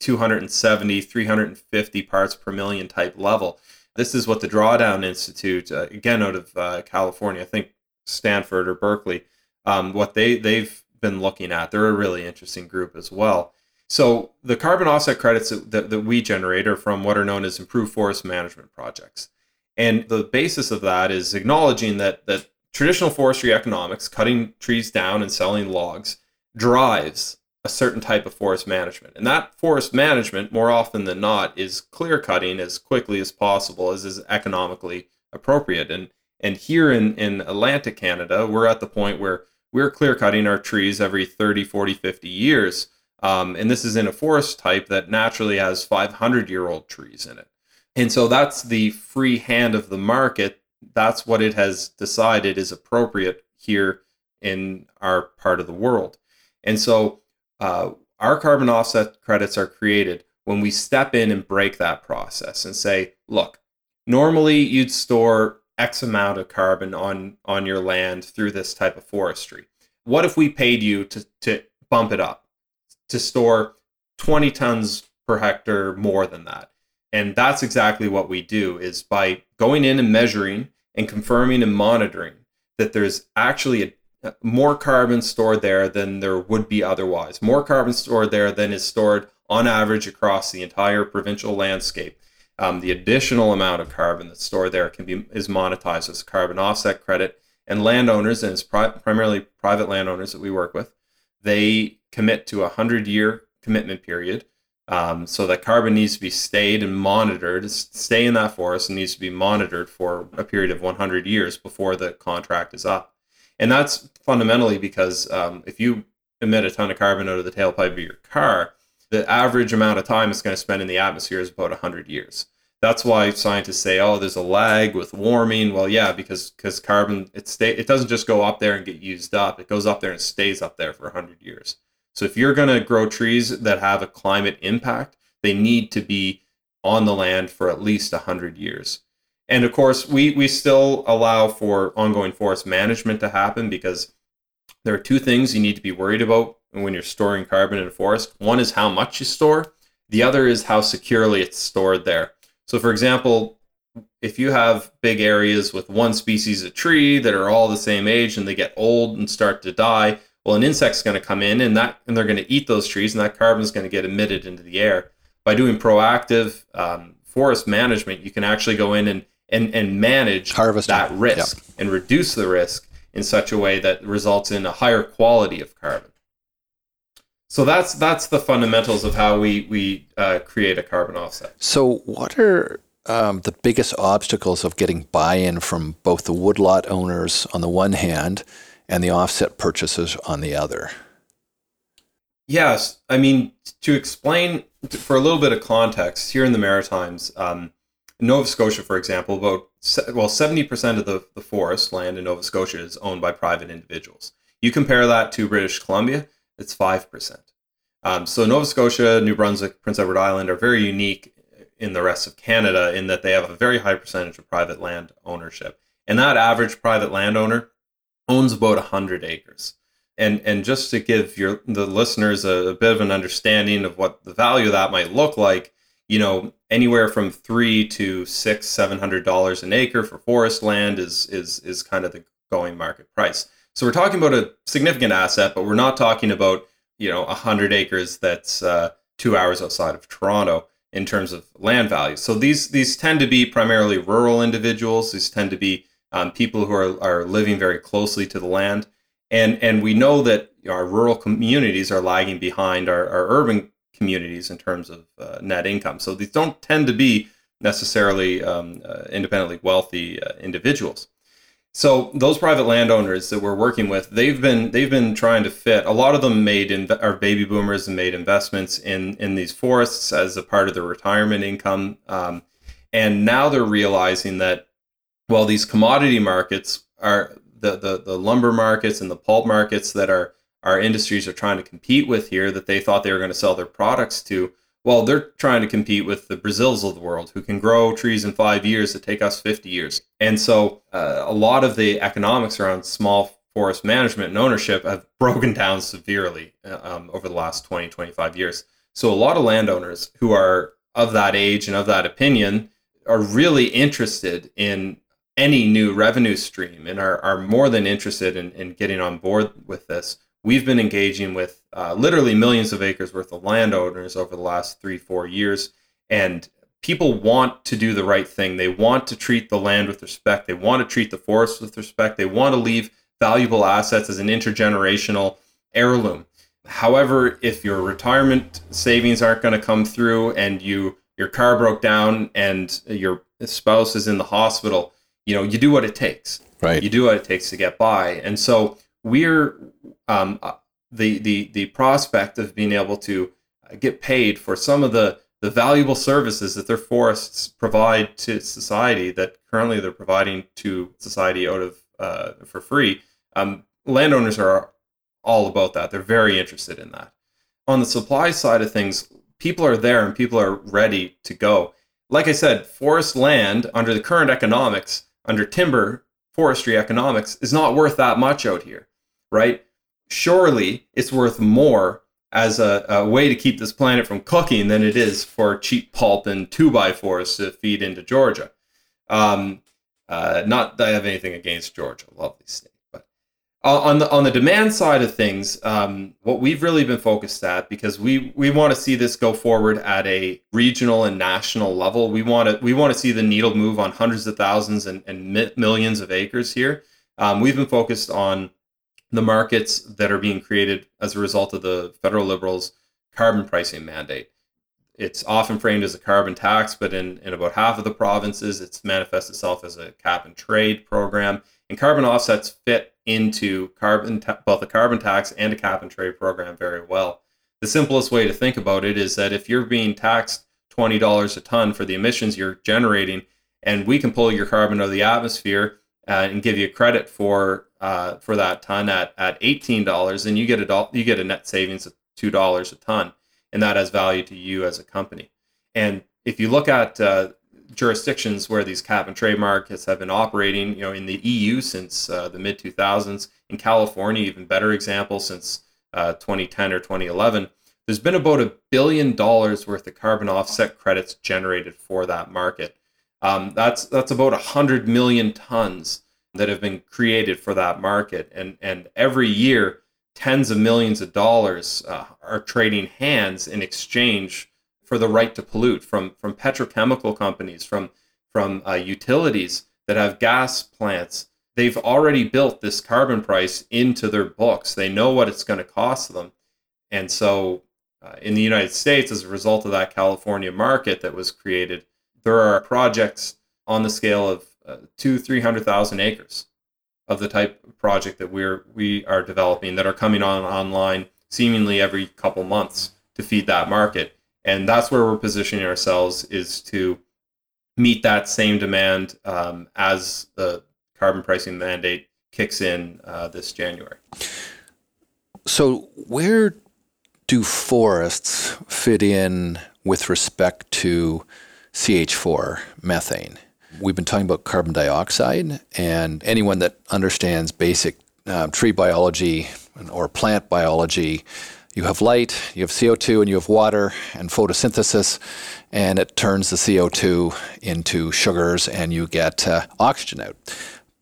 270, 350 parts per million type level. This is what the Drawdown Institute, uh, again out of uh, California, I think Stanford or Berkeley, um, what they they've been looking at. They're a really interesting group as well. So the carbon offset credits that, that, that we generate are from what are known as improved forest management projects. And the basis of that is acknowledging that that traditional forestry economics, cutting trees down and selling logs, drives a certain type of forest management. And that forest management, more often than not, is clear cutting as quickly as possible as is economically appropriate. And and here in, in Atlantic Canada, we're at the point where we're clear cutting our trees every 30, 40, 50 years. Um, and this is in a forest type that naturally has 500 year old trees in it. And so that's the free hand of the market. That's what it has decided is appropriate here in our part of the world. And so uh, our carbon offset credits are created when we step in and break that process and say, look, normally you'd store X amount of carbon on on your land through this type of forestry. What if we paid you to to bump it up to store 20 tons per hectare more than that? And that's exactly what we do is by going in and measuring and confirming and monitoring that there's actually a more carbon stored there than there would be otherwise. More carbon stored there than is stored on average across the entire provincial landscape. Um, the additional amount of carbon that's stored there can be is monetized as a carbon offset credit. And landowners, and it's pri- primarily private landowners that we work with, they commit to a hundred year commitment period. Um, so that carbon needs to be stayed and monitored, stay in that forest, and needs to be monitored for a period of 100 years before the contract is up. And that's fundamentally because um, if you emit a ton of carbon out of the tailpipe of your car, the average amount of time it's going to spend in the atmosphere is about 100 years. That's why scientists say, oh, there's a lag with warming. Well, yeah, because because carbon it stay it doesn't just go up there and get used up. It goes up there and stays up there for 100 years. So if you're going to grow trees that have a climate impact, they need to be on the land for at least 100 years. And of course, we we still allow for ongoing forest management to happen because there are two things you need to be worried about when you're storing carbon in a forest. One is how much you store. The other is how securely it's stored there. So, for example, if you have big areas with one species of tree that are all the same age and they get old and start to die, well, an insect's going to come in and that and they're going to eat those trees, and that carbon is going to get emitted into the air. By doing proactive um, forest management, you can actually go in and and, and manage Harvest that risk yep. and reduce the risk in such a way that results in a higher quality of carbon. So that's that's the fundamentals of how we we uh, create a carbon offset. So what are um, the biggest obstacles of getting buy-in from both the woodlot owners on the one hand and the offset purchasers on the other? Yes, I mean to explain for a little bit of context here in the Maritimes. Um, Nova Scotia, for example, about well, seventy percent of the, the forest land in Nova Scotia is owned by private individuals. You compare that to British Columbia, it's five percent. Um, so Nova Scotia, New Brunswick, Prince Edward Island are very unique in the rest of Canada in that they have a very high percentage of private land ownership, and that average private landowner owns about hundred acres. And and just to give your the listeners a, a bit of an understanding of what the value of that might look like, you know, anywhere from three to six, seven hundred dollars an acre for forest land is is is kind of the going market price. So we're talking about a significant asset, but we're not talking about you know a hundred acres that's uh, two hours outside of Toronto in terms of land value. So these these tend to be primarily rural individuals. These tend to be um, people who are, are living very closely to the land, and and we know that our rural communities are lagging behind our, our urban communities in terms of uh, net income. So these don't tend to be necessarily um, uh, independently wealthy uh, individuals. So those private landowners that we're working with, they've been they've been trying to fit. A lot of them made in, are baby boomers and made investments in in these forests as a part of their retirement income, um, and now they're realizing that well, these commodity markets are the, the the lumber markets and the pulp markets that are our industries are trying to compete with here that they thought they were going to sell their products to. Well, they're trying to compete with the Brazils of the world who can grow trees in five years that take us 50 years. And so uh, a lot of the economics around small forest management and ownership have *laughs* broken down severely uh, um, over the last 20, 25 years. So a lot of landowners who are of that age and of that opinion are really interested in any new revenue stream and are, are more than interested in, in getting on board with this. We've been engaging with uh, literally millions of acres worth of landowners over the last three, four years. And people want to do the right thing. They want to treat the land with respect. They want to treat the forest with respect. They want to leave valuable assets as an intergenerational heirloom. However, if your retirement savings aren't going to come through and you your car broke down and your spouse is in the hospital, you know, you do what it takes. Right. You do what it takes to get by. And so we're um, uh, the the the prospect of being able to get paid for some of the the valuable services that their forests provide to society that currently they're providing to society out of uh, for free. Um, landowners are all about that. They're very interested in that. On the supply side of things, people are there and people are ready to go. Like I said, forest land under the current economics, under timber forestry economics, is not worth that much out here, right? Surely it's worth more as a, a, way to keep this planet from cooking than it is for cheap pulp and two by fours to feed into Georgia. Um, uh, not that I have anything against Georgia, lovely state, but on the on the demand side of things, um, what we've really been focused at because we we want to see this go forward at a regional and national level. We want to we want to see the needle move on hundreds of thousands and, and millions of acres here. Um, we've been focused on the markets that are being created as a result of the federal liberals' carbon pricing mandate. It's often framed as a carbon tax, but in, in about half of the provinces, it's manifests itself as a cap and trade program. And carbon offsets fit into carbon ta- both a carbon tax and a cap and trade program very well. The simplest way to think about it is that if you're being taxed $20 a ton for the emissions you're generating, and we can pull your carbon out of the atmosphere uh, and give you credit for uh, for that ton at, at eighteen dollars, then you get a do- you get a net savings of two dollars a ton, and that has value to you as a company. And if you look at uh, jurisdictions where these cap and trade markets have been operating, you know, in the EU since uh, the mid 2000s, in California, even better example since uh, 2010 or 2011. There's been about a billion dollars worth of carbon offset credits generated for that market. Um, that's that's about hundred million tons that have been created for that market, and and every year tens of millions of dollars uh, are trading hands in exchange for the right to pollute from from petrochemical companies, from from uh, utilities that have gas plants. They've already built this carbon price into their books. They know what it's going to cost them, and so uh, in the United States, as a result of that California market that was created, there are projects on the scale of uh, two, three hundred thousand acres of the type of project that we're we are developing that are coming on online seemingly every couple months to feed that market, and that's where we're positioning ourselves is to meet that same demand um, as the carbon pricing mandate kicks in uh, this January. So where do forests fit in with respect to CH4 methane? We've been talking about carbon dioxide, and anyone that understands basic uh, tree biology or plant biology, you have light, you have CO2, and you have water and photosynthesis, and it turns the CO2 into sugars, and you get uh, oxygen out.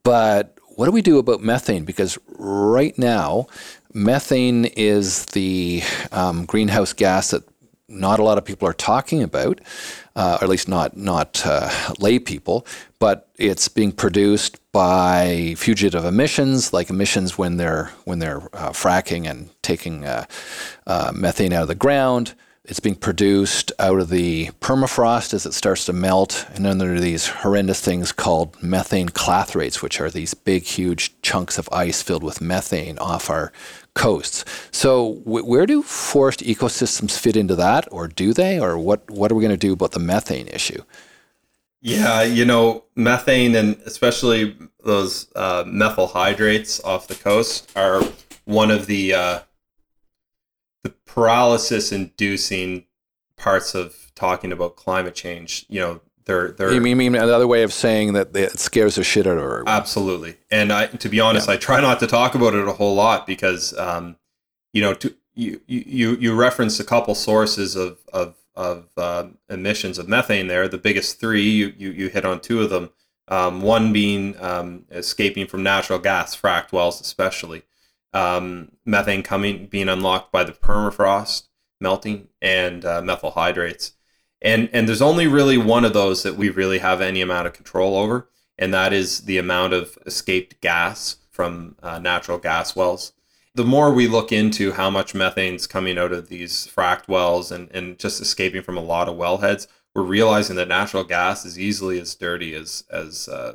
But what do we do about methane? Because right now, methane is the um, greenhouse gas that not a lot of people are talking about uh, or at least not not uh, lay people, but it's being produced by fugitive emissions, like emissions when they're when they're uh, fracking and taking uh, uh, methane out of the ground. It's being produced out of the permafrost as it starts to melt, and then there are these horrendous things called methane clathrates, which are these big, huge chunks of ice filled with methane off our coasts. So, w- where do forest ecosystems fit into that, or do they, or what? What are we going to do about the methane issue? Yeah, you know, methane and especially those uh, methyl hydrates off the coast are one of the uh, the paralysis inducing parts of talking about climate change. You know, they're they're. You mean, mean another way of saying that it scares the shit out of her? Absolutely, and I, to be honest, yeah. I try not to talk about it a whole lot because, um, you know, to you you you referenced a couple sources of of of uh, emissions of methane there. The biggest three you you, you hit on two of them. Um, one being um, escaping from natural gas, fracked wells especially. Um, methane coming being unlocked by the permafrost melting and uh, methyl hydrates. And and there's only really one of those that we really have any amount of control over, and that is the amount of escaped gas from uh, natural gas wells the more we look into how much methane's coming out of these fracked wells and, and just escaping from a lot of wellheads, we're realizing that natural gas is easily as dirty as as uh,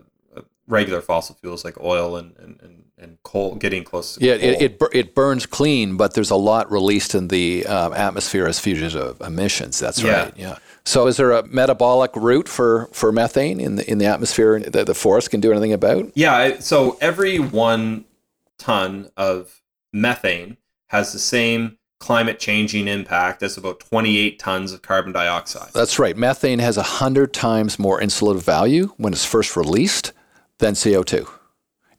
regular fossil fuels like oil and, and, and, and coal getting close to yeah it, it, it, burns clean but there's a lot released in the um, atmosphere as fugitive emissions that's yeah. right yeah so is there a metabolic route for, for methane in the in the atmosphere that the forest can do anything about yeah so every one ton of methane has the same climate changing impact as about 28 tons of carbon dioxide. That's right. Methane has 100 times more insulative value when it's first released than CO2.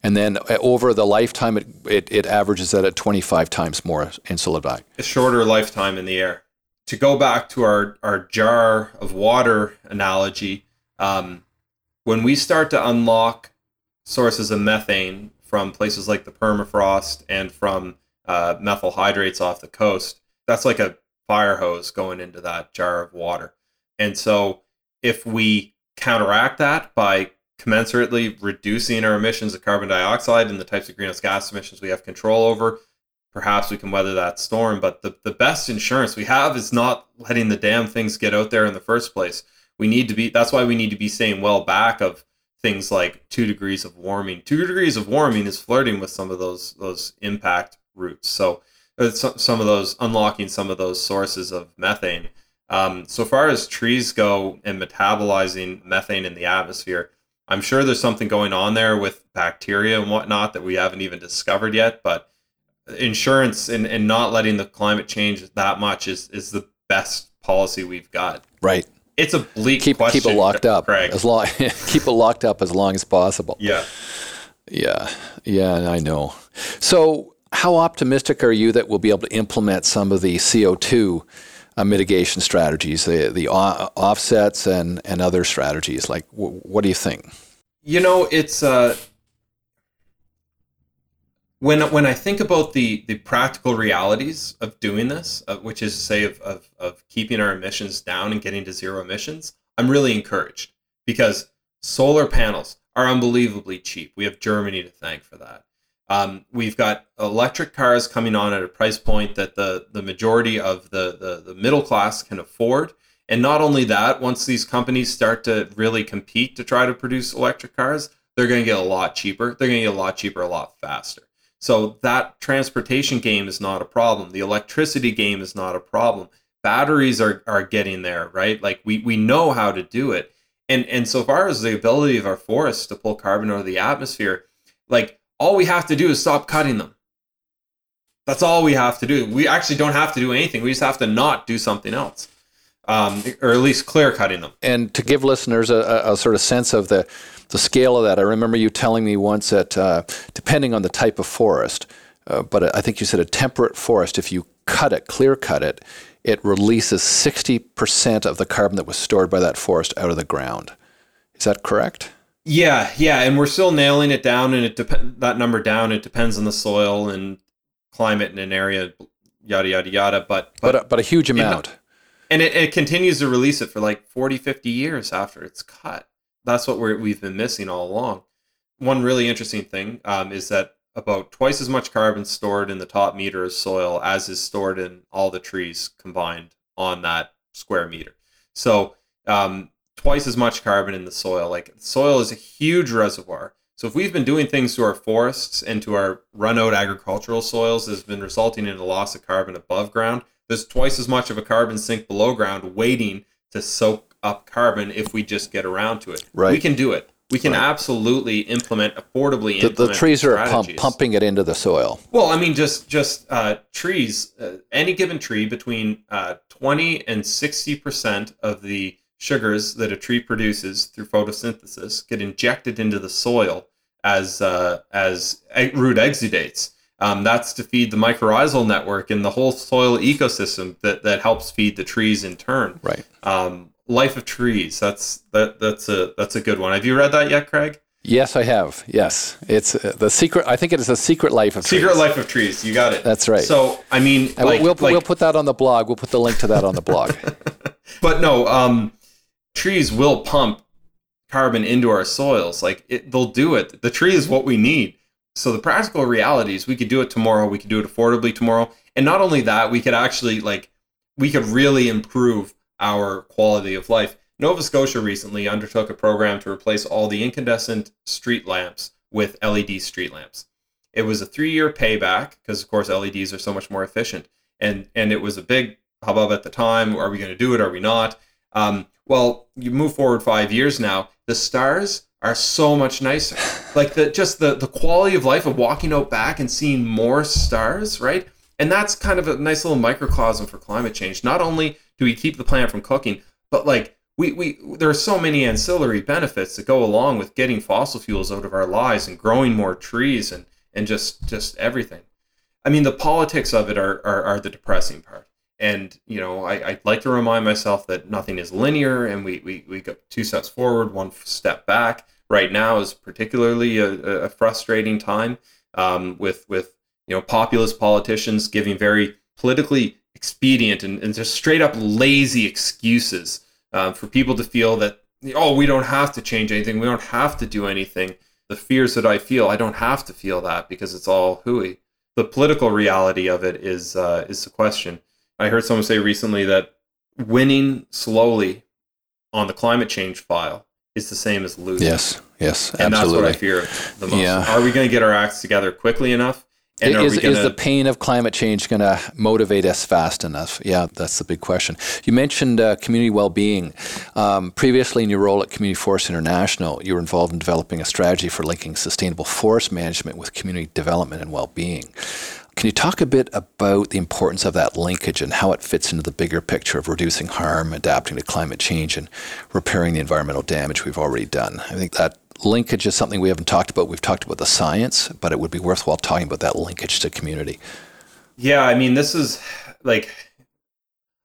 And then uh, over the lifetime, it, it, it averages at 25 times more value. A shorter lifetime in the air. To go back to our, our jar of water analogy, um, when we start to unlock sources of methane from places like the permafrost and from uh, methyl hydrates off the coast, that's like a fire hose going into that jar of water. And so if we counteract that by commensurately reducing our emissions of carbon dioxide and the types of greenhouse gas emissions we have control over, perhaps we can weather that storm. But the, the best insurance we have is not letting the damn things get out there in the first place. We need to be, that's why we need to be staying well back of things like two degrees of warming. Two degrees of warming is flirting with some of those those impact routes. So uh, some of those unlocking some of those sources of methane. Um, so far as trees go and metabolizing methane in the atmosphere, I'm sure there's something going on there with bacteria and whatnot that we haven't even discovered yet. But insurance and, and not letting the climate change that much is, is the best policy we've got. Right it's a bleak keep, question. Keep it locked up Craig. as long. *laughs* keep it locked up as long as possible. Yeah. Yeah. Yeah. I know. So, how optimistic are you that we'll be able to implement some of the CO two uh, mitigation strategies, the the offsets and and other strategies? Like, w- what do you think? You know, it's uh, when when I think about the the practical realities of doing this, uh, which is to say of, of of keeping our emissions down and getting to zero emissions, I'm really encouraged because solar panels are unbelievably cheap. We have Germany to thank for that. Um, we've got electric cars coming on at a price point that the the majority of the, the the middle class can afford. And not only that, once these companies start to really compete to try to produce electric cars, they're going to get a lot cheaper. They're going to get a lot cheaper, a lot faster. So that transportation game is not a problem. The electricity game is not a problem. Batteries are, are getting there, right? Like we, we know how to do it. And and so far as the ability of our forests to pull carbon out of the atmosphere, like all we have to do is stop cutting them. That's all we have to do. We actually don't have to do anything. We just have to not do something else, um, or at least clear cutting them. And to give listeners a, a, sort of sense of the the scale of that. I remember you telling me once that uh, depending on the type of forest, uh, but I think you said a temperate forest, if you cut it, clear cut it, it releases 60% of the carbon that was stored by that forest out of the ground. Is that correct? Yeah, yeah, and we're still nailing it down, and it dep- that number down. It depends on the soil and climate in an area, yada yada yada. But but but a, but a huge amount, and it, it continues to release it for like 40, 50 years after it's cut that's what we're, we've been missing all along. One really interesting thing um, is that about twice as much carbon stored in the top meter of soil as is stored in all the trees combined on that square meter. So um, twice as much carbon in the soil. Like soil is a huge reservoir. So if we've been doing things to our forests and to our run-out agricultural soils that has been resulting in a loss of carbon above ground, there's twice as much of a carbon sink below ground waiting to soak up carbon if we just get around to it. Right. We can do it. We can right. absolutely implement affordably. The, the trees are pump, pumping it into the soil. Well, I mean, just just uh, trees. Uh, any given tree between uh, twenty and sixty percent of the sugars that a tree produces through photosynthesis get injected into the soil as uh, as root exudates. Um, that's to feed the mycorrhizal network and the whole soil ecosystem that, that helps feed the trees in turn. Right. Um, Life of Trees. That's that that's a that's a good one. Have you read that yet, Craig? Yes, I have. Yes, it's uh, the secret. I think it is a secret life of trees. Secret trees. Life of Trees. You got it. That's right. So I mean, like, we'll, like- we'll put that on the blog. We'll put the link to that on the blog. *laughs* but no, um, trees will pump carbon into our soils. Like it, they'll do it. The tree is what we need. So the practical reality is we could do it tomorrow. We could do it affordably tomorrow. And not only that, we could actually like we could really improve our quality of life. Nova Scotia recently undertook a program to replace all the incandescent street lamps with LED street lamps. It was a three-year payback because, of course, LEDs are so much more efficient, and and it was a big hubbub at the time. Are we going to do it? Are we not? Um, well, you move forward five years now. The stars are so much nicer. *laughs* Like the just the the quality of life of walking out back and seeing more stars, right? And that's kind of a nice little microcosm for climate change. Not only do we keep the planet from cooking, but like we, we there are so many ancillary benefits that go along with getting fossil fuels out of our lives and growing more trees and and just just everything. I mean, the politics of it are are, are the depressing part. And you know, I, I'd like to remind myself that nothing is linear, and we we, we go two steps forward, one step back. Right now is particularly a, a frustrating time um, with with you know populist politicians giving very politically expedient and, and just straight up lazy excuses um, for people to feel that oh we don't have to change anything, we don't have to do anything. The fears that I feel, I don't have to feel that because it's all hooey. The political reality of it is uh, is the question. I heard someone say recently that winning slowly on the climate change file is the same as losing. yes, yes, and absolutely. that's what I fear the most. Yeah. Are we going to get our acts together quickly enough? And are is, gonna, is the pain of climate change going to motivate us fast enough? Yeah, that's the big question. You mentioned uh, community well-being. Um, previously, in your role at Community Forest International, you were involved in developing a strategy for linking sustainable forest management with community development and well-being. Can you talk a bit about the importance of that linkage and how it fits into the bigger picture of reducing harm, adapting to climate change, and repairing the environmental damage we've already done? I think that linkage is something we haven't talked about. We've talked about the science, but it would be worthwhile talking about that linkage to community. Yeah, I mean, this is like,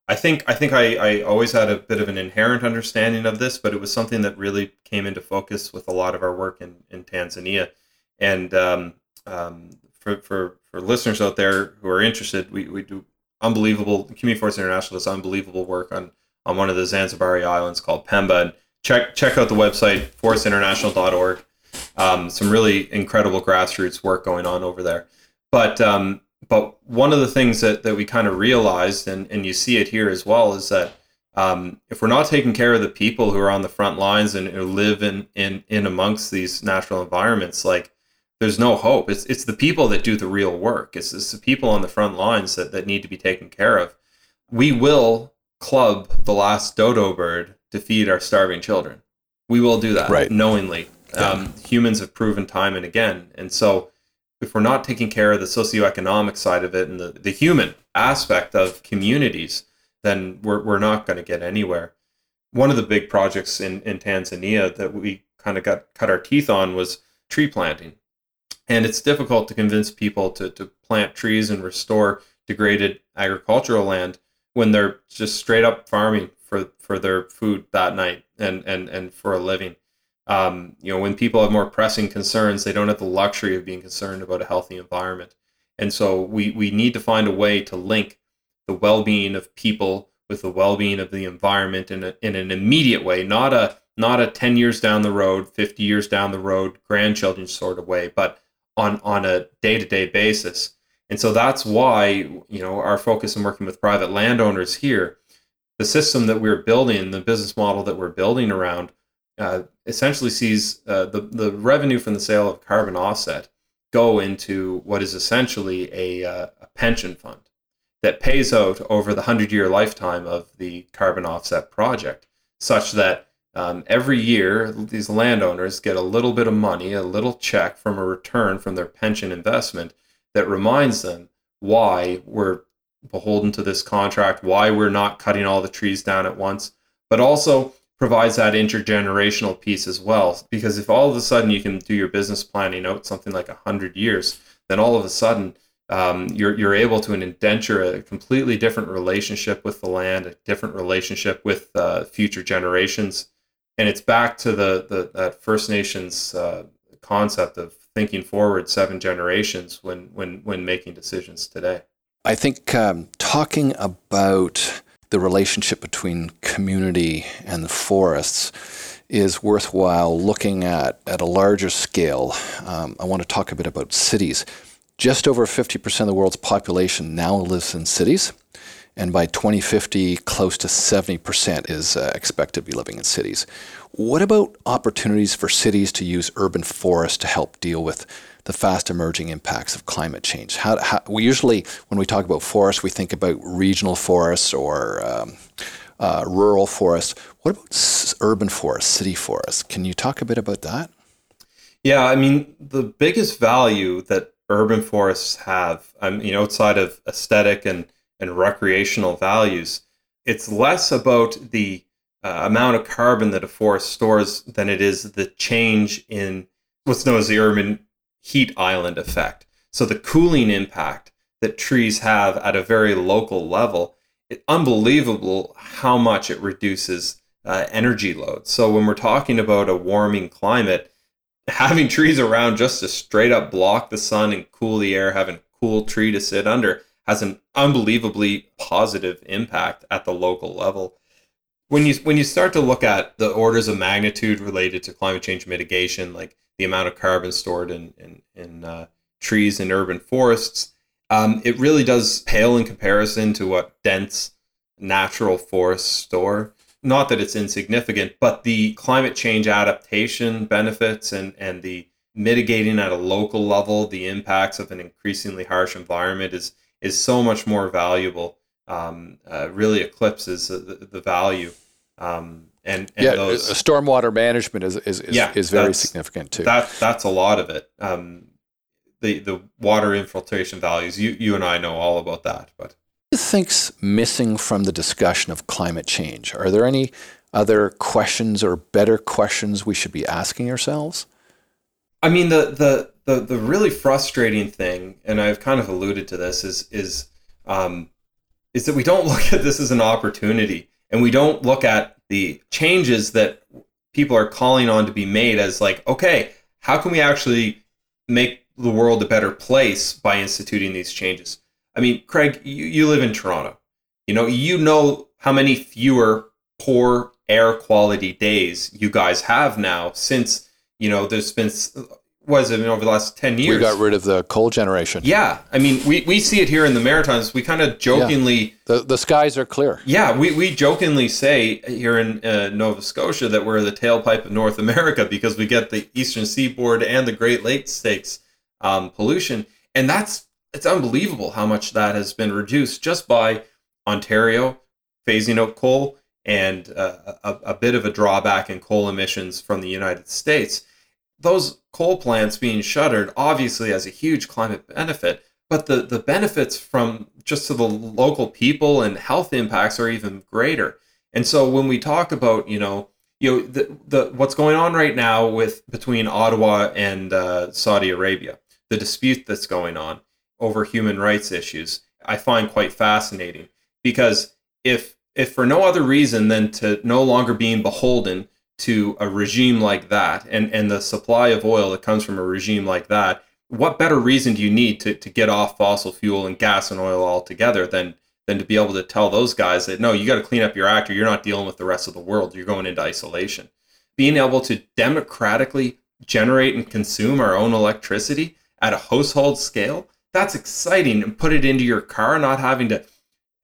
I think I think I, I always had a bit of an inherent understanding of this, but it was something that really came into focus with a lot of our work in, in Tanzania. And um, um, for, for for listeners out there who are interested, we, we do unbelievable. Community Forest International does unbelievable work on on one of the Zanzibari islands called Pemba. And check check out the website forestsinternational.org. Um, some really incredible grassroots work going on over there. But um, but one of the things that, that we kind of realized, and, and you see it here as well, is that um, if we're not taking care of the people who are on the front lines and who live in, in, in amongst these natural environments, like there's no hope. It's, it's the people that do the real work. It's, it's the people on the front lines that, that need to be taken care of. We will club the last dodo bird to feed our starving children. We will do that Right. knowingly. Yeah. Um, humans have proven time and again. And so if we're not taking care of the socioeconomic side of it and the, the human aspect of communities, then we're, we're not going to get anywhere. One of the big projects in, in Tanzania that we kind of got cut our teeth on was tree planting. And it's difficult to convince people to, to plant trees and restore degraded agricultural land when they're just straight up farming for, for their food that night and, and, and for a living. Um, you know, when people have more pressing concerns, they don't have the luxury of being concerned about a healthy environment. And so we, we need to find a way to link the well-being of people with the well-being of the environment in, a, in an immediate way, not a not a 10 years down the road, 50 years down the road, grandchildren sort of way, but on on a day-to-day basis. And so that's why, you know, our focus in working with private landowners here, the system that we're building, the business model that we're building around uh, essentially sees uh, the, the revenue from the sale of carbon offset go into what is essentially a, uh, a pension fund that pays out over the 100 year lifetime of the carbon offset project, such that um, every year these landowners get a little bit of money, a little check from a return from their pension investment that reminds them why we're beholden to this contract, why we're not cutting all the trees down at once, but also provides that intergenerational piece as well. Because if all of a sudden you can do your business planning out something like 100 years, then all of a sudden um, you're you're able to indenture a completely different relationship with the land, a different relationship with uh, future generations, and it's back to the the that First Nations uh, concept of thinking forward seven generations when when when making decisions today. I think um, talking about the relationship between community and the forests is worthwhile looking at at a larger scale. Um, I want to talk a bit about cities. Just over 50% of the world's population now lives in cities, and by 2050, close to 70% is uh, expected to be living in cities. What about opportunities for cities to use urban forests to help deal with the fast emerging impacts of climate change? How, how, we usually, when we talk about forests, we think about regional forests or um, uh, rural forests. What about s- urban forests, city forests? Can you talk a bit about that? Yeah, I mean, the biggest value that urban forests have, I mean, outside of aesthetic and, and recreational values, it's less about the uh, amount of carbon that a forest stores than it is the change in what's known as the urban heat island effect. So the cooling impact that trees have at a very local level, it's unbelievable how much it reduces uh, energy load. So when we're talking about a warming climate, having trees around just to straight up block the sun and cool the air, having a cool tree to sit under has an unbelievably positive impact at the local level. When you when you start to look at the orders of magnitude related to climate change mitigation, like the amount of carbon stored in in, in uh, trees and urban forests, um, it really does pale in comparison to what dense natural forests store not that it's insignificant, but the climate change adaptation benefits and, and the mitigating at a local level the impacts of an increasingly harsh environment is is so much more valuable. Um, uh, really eclipses the, the value. Um, and, and yeah, those, stormwater management is is, is, yeah, is very significant too. That that's a lot of it. Um, the the water infiltration values. You you and I know all about that, but you think's missing from the discussion of climate change? Are there any other questions or better questions we should be asking ourselves? I mean, the the the, the really frustrating thing, and I've kind of alluded to this, is is um, is that we don't *laughs* look at this as an opportunity, and we don't look at the changes that people are calling on to be made as like, okay, how can we actually make the world a better place by instituting these changes? I mean, Craig, you, you live in Toronto. You know, you know how many fewer poor air quality days you guys have now since, you know, there's been was it over the last 10 years? We got rid of the coal generation. Yeah. I mean, we, we see it here in the Maritimes. We kind of jokingly. Yeah. The, the skies are clear. Yeah. We, we jokingly say here in uh, Nova Scotia that we're the tailpipe of North America because we get the eastern seaboard and the Great Lakes states um, pollution. And that's it's unbelievable how much that has been reduced just by Ontario phasing out coal and uh, a, a, bit of a drawback in coal emissions from the United States. Those coal plants being shuttered obviously has a huge climate benefit, but the, the benefits from just to the local people and health impacts are even greater. And so when we talk about, you know, you know the, the what's going on right now with between Ottawa and uh, Saudi Arabia, the dispute that's going on, over human rights issues, I find quite fascinating because if if for no other reason than to no longer being beholden to a regime like that and, and the supply of oil that comes from a regime like that, what better reason do you need to, to get off fossil fuel and gas and oil altogether than than to be able to tell those guys that no, you got to clean up your act or you're not dealing with the rest of the world. You're going into isolation. Being able to democratically generate and consume our own electricity at a household scale that's exciting and put it into your car, not having to.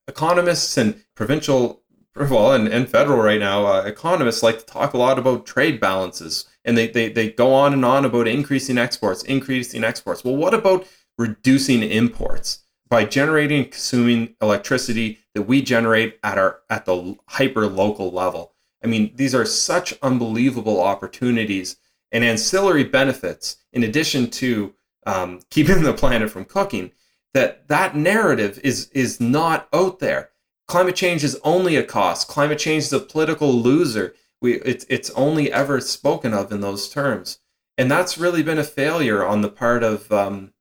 Economists and provincial, well, and, and federal right now, uh, economists like to talk a lot about trade balances and they, they, they go on and on about increasing exports, increasing exports. Well, what about reducing imports by generating and consuming electricity that we generate at our at the hyper local level? I mean, these are such unbelievable opportunities and ancillary benefits in addition to um, *laughs* keeping the planet from cooking, that that narrative is is not out there. Climate change is only a cost. Climate change is a political loser. We it's it's only ever spoken of in those terms, and that's really been a failure on the part of um,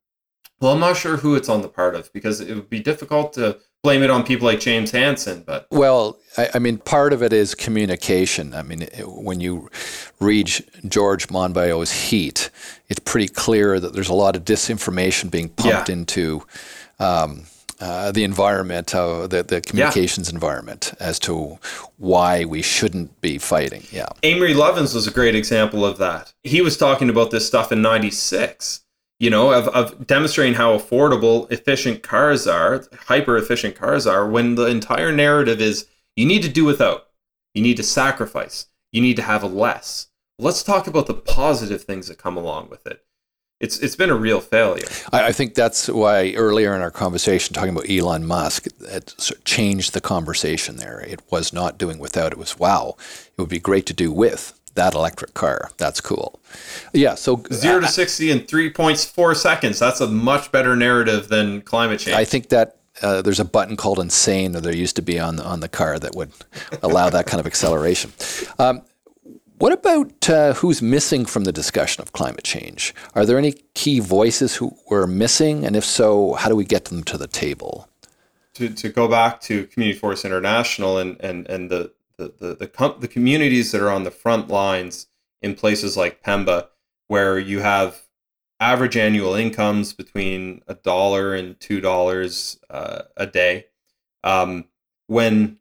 Well, I'm not sure who it's on the part of because it would be difficult to blame it on people like James Hansen. But well, I, I mean, part of it is communication. I mean, it, when you read George Monbiot's Heat, it's pretty clear that there's a lot of disinformation being pumped yeah. into. Um, uh, the environment, uh, the, the communications yeah. environment, as to why we shouldn't be fighting. Yeah. Amory Lovins was a great example of that. He was talking about this stuff in 96, you know, of, of demonstrating how affordable, efficient cars are, hyper efficient cars are, when the entire narrative is you need to do without, you need to sacrifice, you need to have a less. Let's talk about the positive things that come along with it it's it's been a real failure. I, I, think that's why earlier in our conversation, talking about Elon Musk, it changed the conversation there. It was not doing without; it was wow. It would be great to do with that electric car. That's cool. Yeah. So zero to sixty in three point four seconds. That's a much better narrative than climate change. I think that uh, there's a button called insane that there used to be on the, on the car that would allow that kind of acceleration. Um, what about uh, who's missing from the discussion of climate change? Are there any key voices who were missing? And if so, how do we get them to the table? To, to go back to Community Forest International and, and, and the, the, the, the, com- the communities that are on the front lines in places like Pemba, where you have average annual incomes between a dollar and two dollars uh, a day. Um, when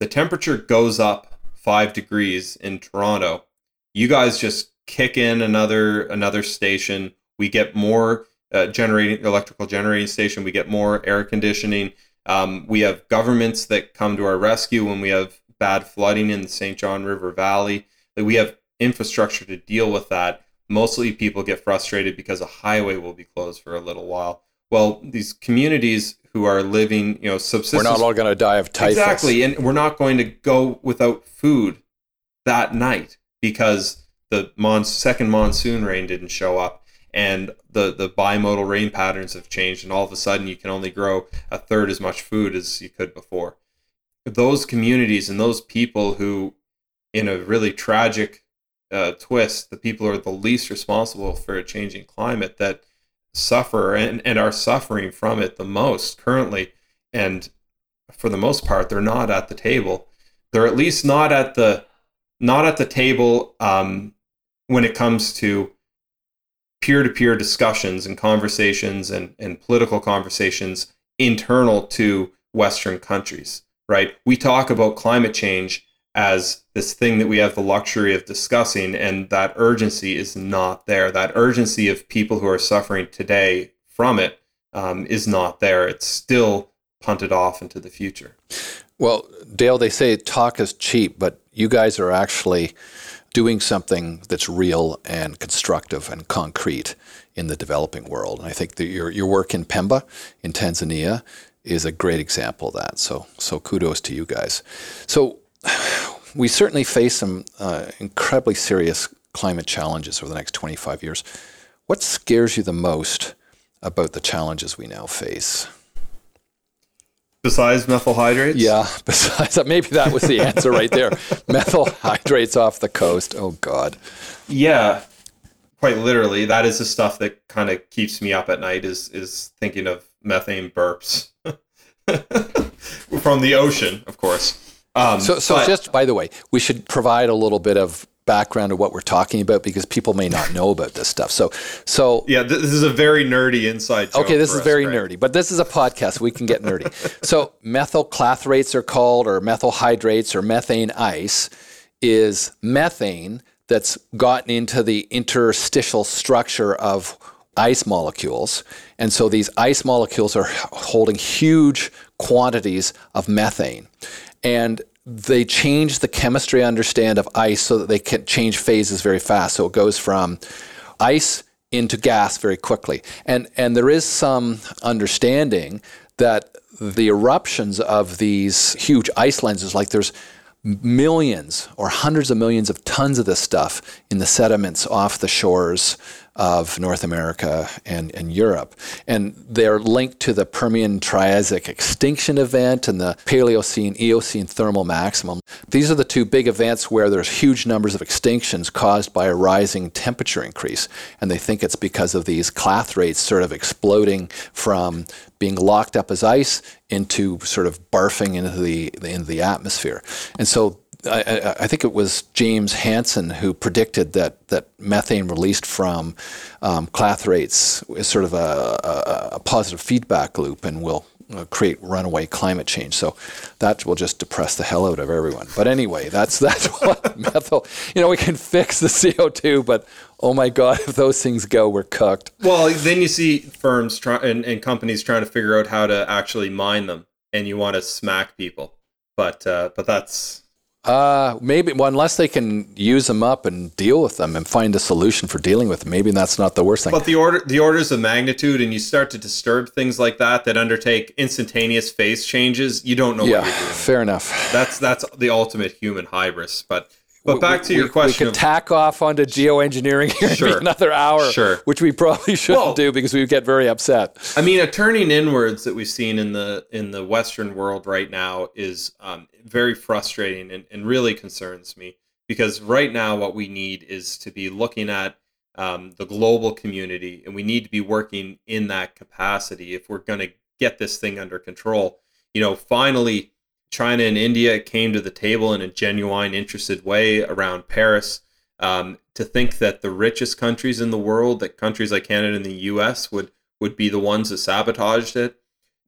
the temperature goes up five degrees in Toronto, you guys just kick in another another station. We get more uh, generating electrical generating station. We get more air conditioning. Um, we have governments that come to our rescue when we have bad flooding in the St. John River Valley. We have infrastructure to deal with that. Mostly people get frustrated because a highway will be closed for a little while. Well, these communities who are living, you know, subsistence. We're not all going to die of typhus. Exactly, and we're not going to go without food that night because the mon- second monsoon rain didn't show up, and the the bimodal rain patterns have changed, and all of a sudden you can only grow a third as much food as you could before. Those communities and those people who, in a really tragic uh, twist, the people who are the least responsible for a changing climate that suffer and, and are suffering from it the most currently. And for the most part, they're not at the table. They're at least not at the not at the table um, when it comes to peer-to-peer discussions and conversations and, and political conversations internal to Western countries. Right? We talk about climate change as this thing that we have the luxury of discussing, and that urgency is not there. That urgency of people who are suffering today from it um, is not there. It's still punted off into the future. Well, Dale, they say talk is cheap, but you guys are actually doing something that's real and constructive and concrete in the developing world. And I think that your, your work in Pemba in Tanzania is a great example of that. So, so kudos to you guys. So, we certainly face some uh, incredibly serious climate challenges over the next 25 years. What scares you the most about the challenges we now face? Besides methyl hydrates? Yeah, *laughs* besides that, maybe that was the answer right there. *laughs* methyl hydrates off the coast. Oh, God. Yeah, quite literally. That is the stuff that kind of keeps me up at night is, is thinking of methane burps *laughs* from the ocean, of course. Um, so, so but, just by the way, we should provide a little bit of background of what we're talking about because people may not know about this stuff. So, so yeah, this is a very nerdy inside. okay, this is us, very right? nerdy, but this is a podcast. We can get nerdy. *laughs* so, methyl clathrates are called, or methyl hydrates, or methane ice, is methane that's gotten into the interstitial structure of ice molecules. And so these ice molecules are holding huge quantities of methane and they change the chemistry I understand of ice so that they can change phases very fast. So it goes from ice into gas very quickly. And and there is some understanding that the eruptions of these huge ice lenses, like there's millions or hundreds of millions of tons of this stuff in the sediments off the shores of North America and, and Europe. And they're linked to the Permian Triassic extinction event and the Paleocene Eocene thermal maximum. These are the two big events where there's huge numbers of extinctions caused by a rising temperature increase. And they think it's because of these clathrates sort of exploding from being locked up as ice into sort of barfing into the into the atmosphere. And so I, I, think it was James Hansen who predicted that, that methane released from um, clathrates is sort of a, a, a, positive feedback loop and will uh, create runaway climate change. So that will just depress the hell out of everyone. But anyway, that's that's *laughs* what methyl. You know, we can fix the CO two, but oh my god, if those things go, we're cooked. Well, then you see firms try and, and companies trying to figure out how to actually mine them, and you want to smack people. But uh, but that's uh, maybe well, unless they can use them up and deal with them and find a solution for dealing with them. Maybe that's not the worst thing. But the order, the orders of magnitude, and you start to disturb things like that that undertake instantaneous phase changes. You don't know. What you do. Yeah, fair enough. That's that's the ultimate human hybris. But but back to your we, question. We could tack off onto geoengineering here sure, another hour, sure. which we probably shouldn't well, do because we would get very upset. I mean, a turning inwards that we've seen in the in the Western world right now is um, very frustrating and, and really concerns me because right now what we need is to be looking at um, the global community and we need to be working in that capacity if we're going to get this thing under control. You know, finally China and India came to the table in a genuine, interested way around Paris. Um, to think that the richest countries in the world, that countries like Canada and the U.S. would would be the ones that sabotaged it.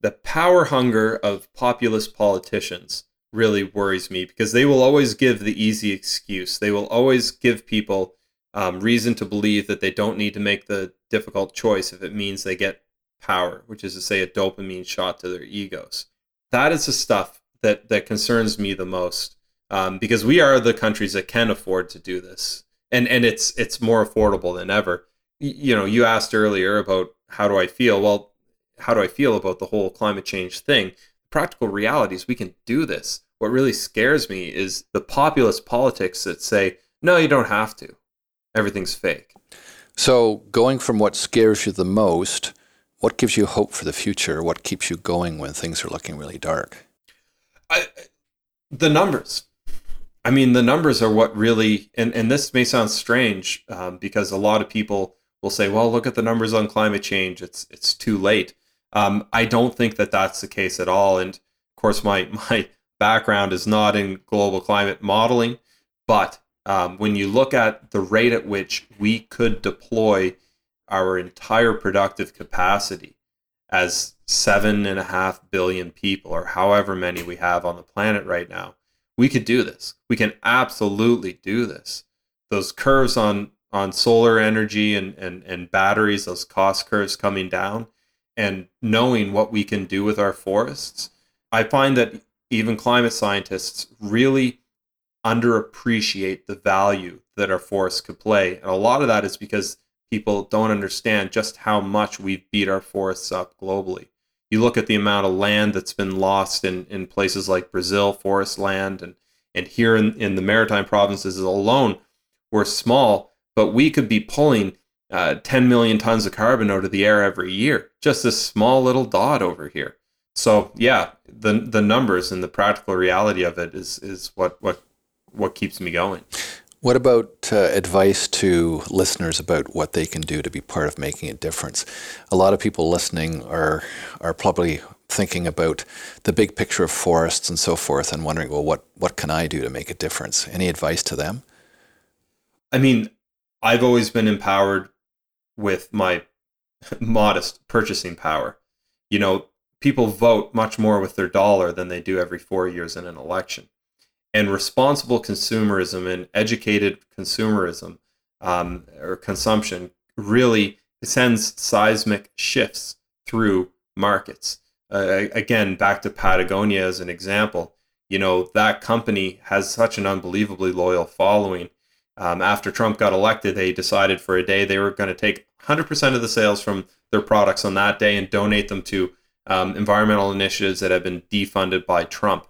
The power hunger of populist politicians really worries me because they will always give the easy excuse. They will always give people um, reason to believe that they don't need to make the difficult choice if it means they get power, which is to say, a dopamine shot to their egos. That is the stuff that that concerns me the most um, because we are the countries that can afford to do this, and and it's it's more affordable than ever. Y- you know, you asked earlier about how do I feel. Well, how do I feel about the whole climate change thing? Practical realities, we can do this. What really scares me is the populist politics that say, no, you don't have to. Everything's fake. So, going from what scares you the most, what gives you hope for the future? What keeps you going when things are looking really dark? I, the numbers. I mean, the numbers are what really, and, and this may sound strange um, because a lot of people will say, well, look at the numbers on climate change. It's, it's too late. Um, I don't think that that's the case at all. And of course, my, *laughs* my background is not in global climate modeling, but um, when you look at the rate at which we could deploy our entire productive capacity as seven and a half billion people, or however many we have on the planet right now, we could do this. We can absolutely do this. Those curves on on solar energy and, and, and batteries, those cost curves coming down, and knowing what we can do with our forests, I find that even climate scientists really underappreciate the value that our forests could play. And a lot of that is because people don't understand just how much we've beat our forests up globally. You look at the amount of land that's been lost in, in places like Brazil, forest land, and, and here in, in the maritime provinces alone, we're small, but we could be pulling uh, 10 million tons of carbon out of the air every year. Just this small little dot over here. So yeah, the the numbers and the practical reality of it is is what what what keeps me going. What about uh, advice to listeners about what they can do to be part of making a difference? A lot of people listening are are probably thinking about the big picture of forests and so forth and wondering, well, what what can I do to make a difference? Any advice to them? I mean, I've always been empowered with my *laughs* modest purchasing power. You know, people vote much more with their dollar than they do every 4 years in an election and responsible consumerism and educated consumerism um, or consumption really sends seismic shifts through markets. Uh, again, back to Patagonia as an example, you know, that company has such an unbelievably loyal following. Um, after Trump got elected, they decided for a day they were going to take 100% of the sales from their products on that day and donate them to um, environmental initiatives that have been defunded by Trump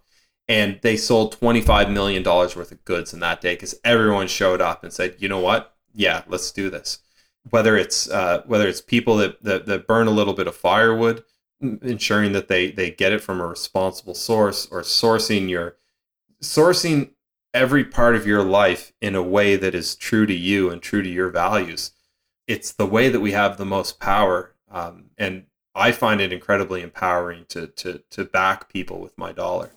and they sold $25 million worth of goods in that day because everyone showed up and said, you know what? Yeah, let's do this. whether it's uh, whether it's people that, that that burn a little bit of firewood, ensuring that they they get it from a responsible source, or sourcing your sourcing every part of your life in a way that is true to you and true to your values. It's the way that we have the most power, um, and I find it incredibly empowering to to to back people with my dollar.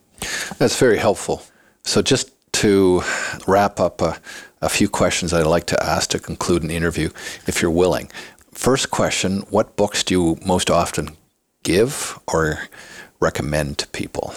That's very helpful. So just to wrap up a, a few questions I'd like to ask to conclude an interview, if you're willing. First question: What books do you most often give or recommend to people?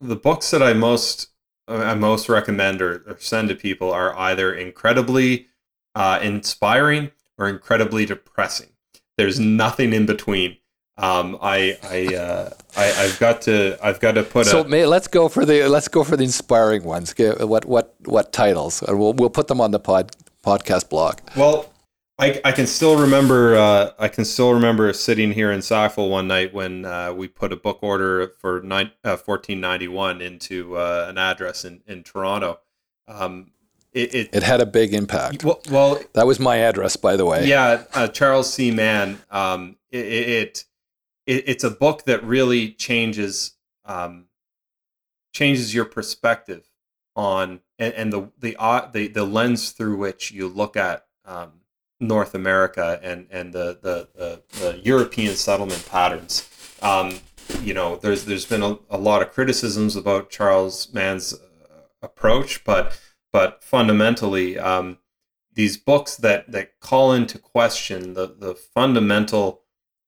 The books that I most I most recommend or, send to people are either incredibly uh, inspiring or incredibly depressing. There's nothing in between. Um, I I, uh, I have got to I've got to put so a, may, let's go for the let's go for the inspiring ones. What what what titles? We'll we'll put them on the pod podcast blog. Well, I, I can still remember uh, I can still remember sitting here in Sackville one night when uh, we put a book order for nine, uh, 1491 into uh, an address in, in Toronto. Um, it, it, it, had a big impact. Well, well, that was my address, by the way. Yeah, uh, Charles C. Mann. Um, it, it, it's a book that really changes um, changes your perspective on and, and the the, uh, the the lens through which you look at um, North America and and the the, the, the European settlement patterns. Um, you know, there's there's been a, a, lot of criticisms about Charles Mann's uh, approach, but but fundamentally, um, these books that that call into question the the fundamental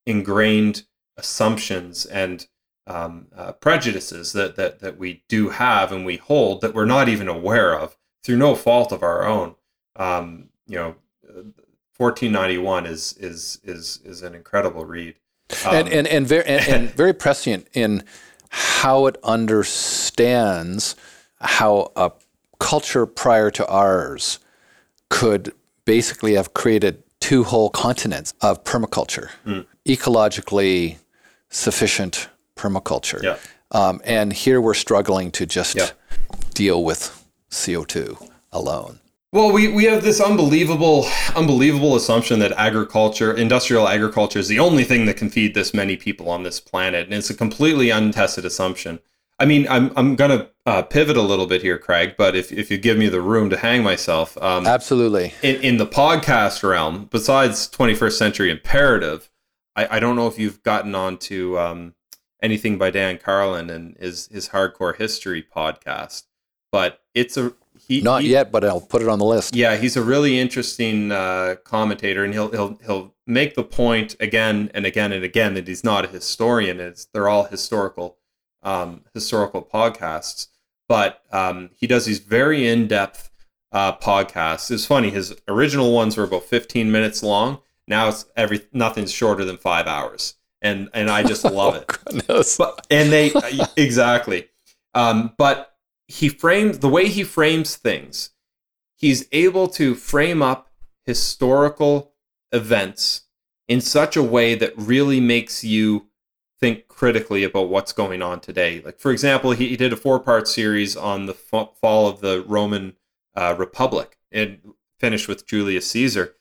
ingrained assumptions and um, uh, prejudices that, that that we do have and we hold that we're not even aware of through no fault of our own. Um, you know, 1491 is is is is an incredible read. Um, and, and and very and, and *laughs* very prescient in how it understands how a culture prior to ours could basically have created two whole continents of permaculture, mm. ecologically sufficient permaculture. Yeah. Um, and here we're struggling to just yeah. deal with CO2 alone. Well, we, we have this unbelievable, unbelievable assumption that agriculture, industrial agriculture, is the only thing that can feed this many people on this planet, and it's a completely untested assumption. I mean, I'm I'm gonna uh, pivot a little bit here, Craig, but if, if you give me the room to hang myself, um, absolutely. In in the podcast realm, besides 21st Century Imperative, I, I don't know if you've gotten onto um, anything by Dan Carlin and his his Hardcore History podcast, but it's a he, Not he, yet, but I'll put it on the list. Yeah, he's a really interesting uh, commentator, and he'll he'll he'll make the point again and again and again that he's not a historian. It's they're all historical um, historical podcasts, but um, he does these very in depth uh, podcasts. It's funny his original ones were about fifteen minutes long. Now it's every nothing's shorter than five hours, and and I just *laughs* love oh, it. Goodness. But, and they *laughs* exactly. Um, but he frames the way he frames things he's able to frame up historical events in such a way that really makes you think critically about what's going on today like for example he, he did a four part series on the fall of the roman uh, republic and finished with julius caesar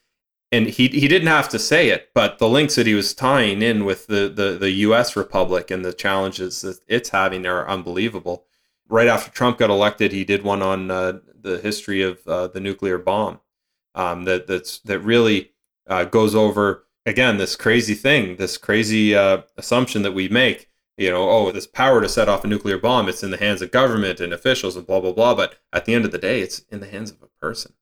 and he, he didn't have to say it but the links that he was tying in with the, the, the us republic and the challenges that it's having are unbelievable right after Trump got elected, he did one on uh, the history of uh, the nuclear bomb. Um, that that's that really uh, goes over again this crazy thing, this crazy uh, assumption that we make. You know, oh, this power to set off a nuclear bomb, it's in the hands of government and officials and blah blah blah. But at the end of the day, it's in the hands of a person.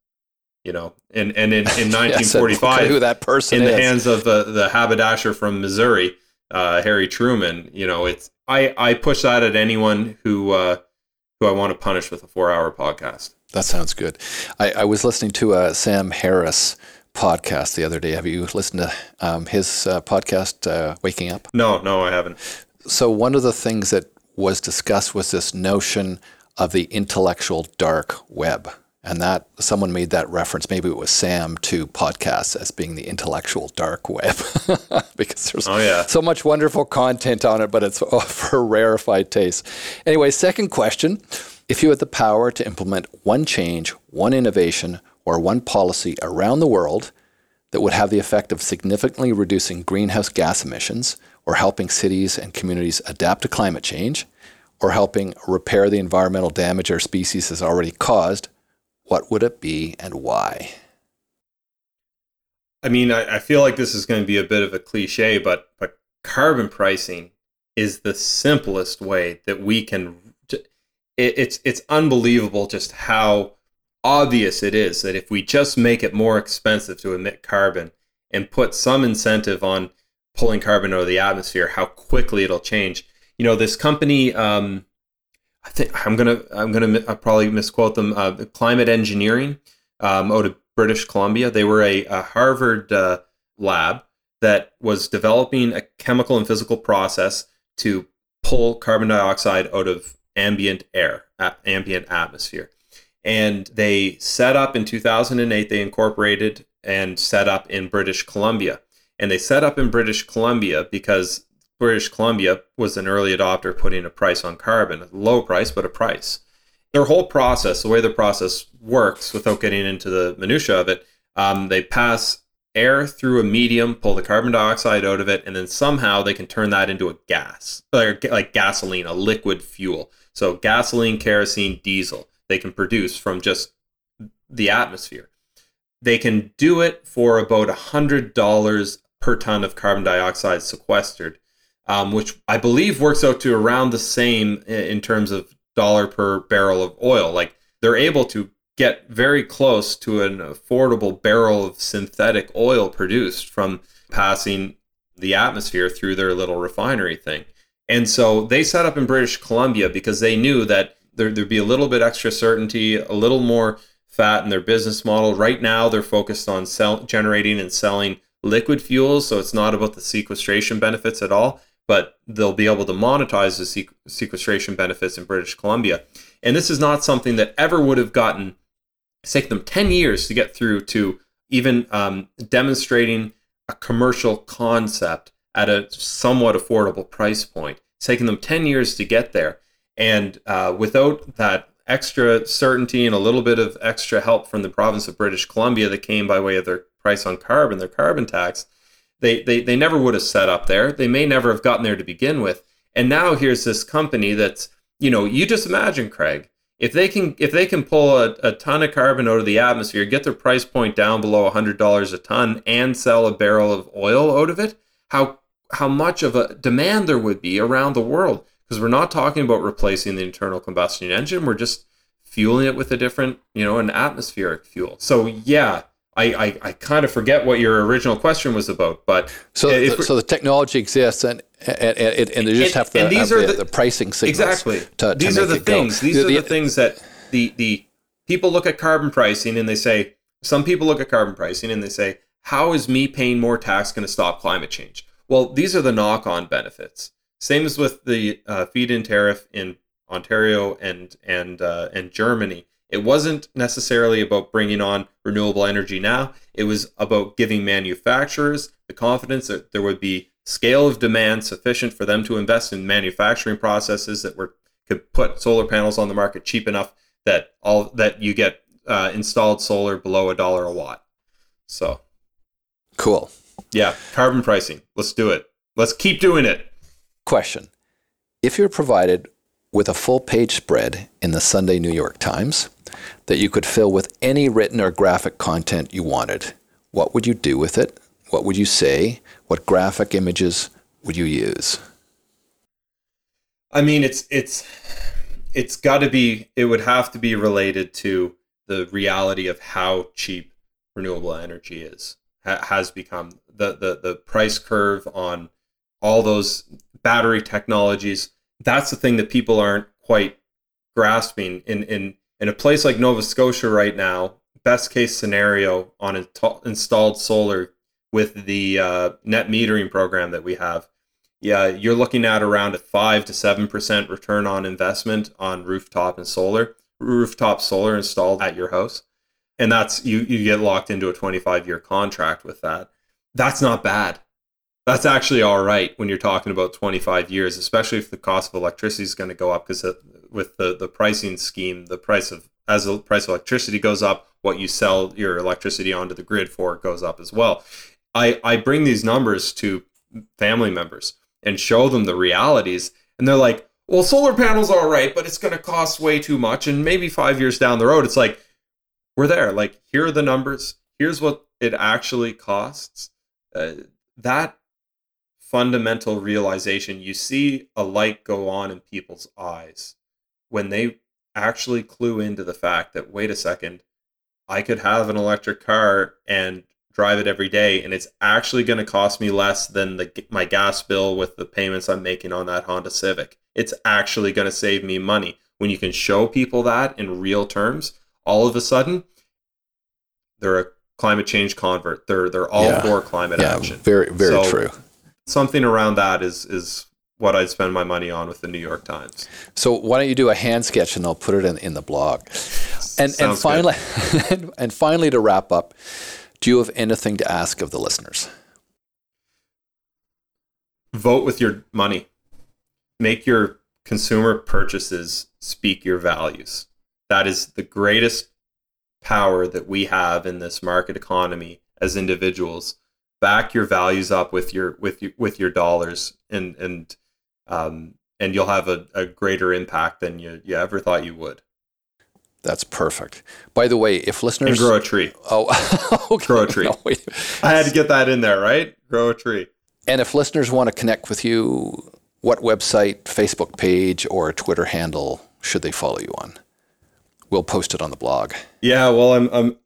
You know, and and in, in *laughs* 1945, yes, who that person in is. the hands of the the haberdasher from Missouri, uh, Harry Truman. You know, it's I I push that at anyone who uh, who I want to punish with a four hour podcast. That sounds good. I, I was listening to a Sam Harris podcast the other day. Have you listened to um, his uh, podcast, uh, Waking Up? No, no, I haven't. So, one of the things that was discussed was this notion of the intellectual dark web and that someone made that reference. Maybe it was sam to podcasts as being the intellectual dark web. *laughs* Because there's oh, yeah. so much wonderful content on it but it's *laughs* for rarefied taste. Anyway second question. If you had the power to implement one change one innovation or one policy around the world that would have the effect of significantly reducing greenhouse gas emissions or helping cities and communities adapt to climate change or helping repair the environmental damage our species has already caused, what would it be and why? I mean, I, I feel like this is going to be a bit of a cliche, but but carbon pricing is the simplest way that we can. It, it's it's unbelievable just how obvious it is that if we just make it more expensive to emit carbon and put some incentive on pulling carbon out of the atmosphere, how quickly it'll change. You know, this company, um, I think I'm gonna I'm gonna I'll probably misquote them. Uh, Climate Engineering um, out of British Columbia. They were a, a Harvard uh, lab that was developing a chemical and physical process to pull carbon dioxide out of ambient air, ambient atmosphere. And they set up in 2008, they incorporated and set up in British Columbia. And they set up in British Columbia because British Columbia was an early adopter putting a price on carbon, a low price, but a price. Their whole process, the way the process works, without getting into the minutia of it, um, they pass air through a medium, pull the carbon dioxide out of it, and then somehow they can turn that into a gas, like, like gasoline, a liquid fuel. So gasoline, kerosene, diesel, they can produce from just the atmosphere. They can do it for about $100 per ton of carbon dioxide sequestered, um, which I believe works out to around the same in terms of dollar per barrel of oil. Like they're able to get very close to an affordable barrel of synthetic oil produced from passing the atmosphere through their little refinery thing. And so they set up in British Columbia because they knew that there, would be a little bit extra certainty, a little more fat in their business model. Right now, they're focused on sell, generating and selling liquid fuels, so it's not about the sequestration benefits at all but they'll be able to monetize the sequestration benefits in British Columbia. And this is not something that ever would have gotten, it's taken them 10 years to get through to even um, demonstrating a commercial concept at a somewhat affordable price point. It's taken them 10 years to get there. And uh, without that extra certainty and a little bit of extra help from the province of British Columbia that came by way of their price on carbon, their carbon tax, they, they, they never would have set up there. They may never have gotten there to begin with. And now here's this company that's, you know, you just imagine, Craig, if they can if they can pull a, a ton of carbon out of the atmosphere, get their price point down below $100 a ton and sell a barrel of oil out of it, how how much of a demand there would be around the world because we're not talking about replacing the internal combustion engine, we're just fueling it with a different, you know, an atmospheric fuel. So yeah, I, I, I kind of forget what your original question was about, but so the, so the technology exists and and, and, and they just have to these have are the, the, pricing signals exactly. To, these to are the things. Go. These the, are the, things that the the people look at carbon pricing and they say. Some people look at carbon pricing and they say, "How is me paying more tax going to stop climate change?" Well, these are the knock-on benefits. Same as with the uh, feed-in tariff in Ontario and and uh, and Germany it wasn't necessarily about bringing on renewable energy now. It was about giving manufacturers the confidence that there would be scale of demand sufficient for them to invest in manufacturing processes that were could put solar panels on the market cheap enough that all that you get uh, installed solar below a dollar a watt. So cool. Yeah, carbon pricing. Let's do it. Let's keep doing it. Question: If you're provided with a full page spread in the Sunday New York Times that you could fill with any written or graphic content you wanted. What would you do with it? What would you say? What graphic images would you use? I mean, it's it's it's got to be it would have to be related to the reality of how cheap renewable energy is ha- has become the, the the price curve on all those battery technologies that's the thing that people aren't quite grasping in in in a place like Nova Scotia right now, best case scenario on installed solar with the uh, net metering program that we have, yeah, you're looking at around a five to seven percent return on investment on rooftop and solar, rooftop solar installed at your house, and that's you you get locked into a 25 year contract with that. That's not bad. That's actually all right when you're talking about 25 years, especially if the cost of electricity is going to go up because with the, the pricing scheme, the price of as the price of electricity goes up, what you sell your electricity onto the grid for goes up as well. I, I bring these numbers to family members and show them the realities, and they're like, well, solar panels are all right, but it's going to cost way too much. And maybe five years down the road, it's like, we're there. Like, here are the numbers. Here's what it actually costs. Uh, that fundamental realization, you see a light go on in people's eyes when they actually clue into the fact that, wait a second, I could have an electric car and drive it every day, and it's actually going to cost me less than the, my gas bill with the payments I'm making on that Honda Civic. It's actually going to save me money. When you can show people that in real terms, all of a sudden, they're a climate change convert. They're they're all yeah. for climate yeah, action. Very very so true. Something around that is is what I'd spend my money on with the New York Times. So why don't you do a hand sketch and they'll put it in, in the blog. And Sounds and finally *laughs* and finally to wrap up, do you have anything to ask of the listeners? Vote with your money. Make your consumer purchases speak your values. That is the greatest power that we have in this market economy as individuals. Back your values up with your with your with your dollars and and um, and you'll have a, a greater impact than you, you ever thought you would. That's perfect. By the way, if listeners and grow a tree. *laughs* Oh, *laughs* okay. grow a tree. No, I had to get that in there, right? Grow a tree. And if listeners want to connect with you, what website, Facebook page, or Twitter handle should they follow you on? We'll post it on the blog. Yeah, well, I'm I'm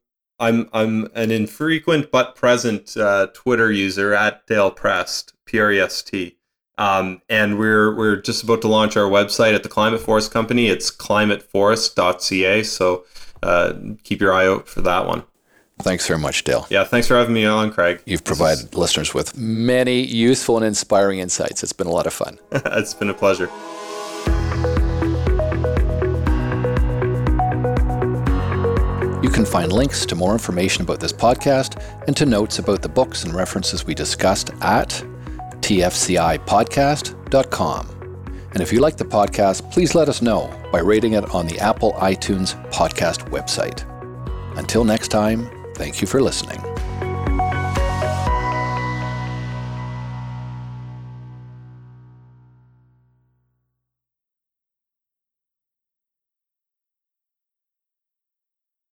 I'm I'm an infrequent but present uh, Twitter user at Dale Prest, P R E S T. Um, and we're we're just about to launch our website at the Climate Forest Company. It's climateforest.ca. So uh, keep your eye out for that one. Thanks very much, Dale. Yeah, thanks for having me on, Craig. You've provided is... listeners with many useful and inspiring insights. It's been a lot of fun. *laughs* it's been a pleasure. You can find links to more information about this podcast and to notes about the books and references we discussed at tfcipodcast.com. And if you like the podcast, please let us know by rating it on the Apple iTunes podcast website. Until next time, thank you for listening.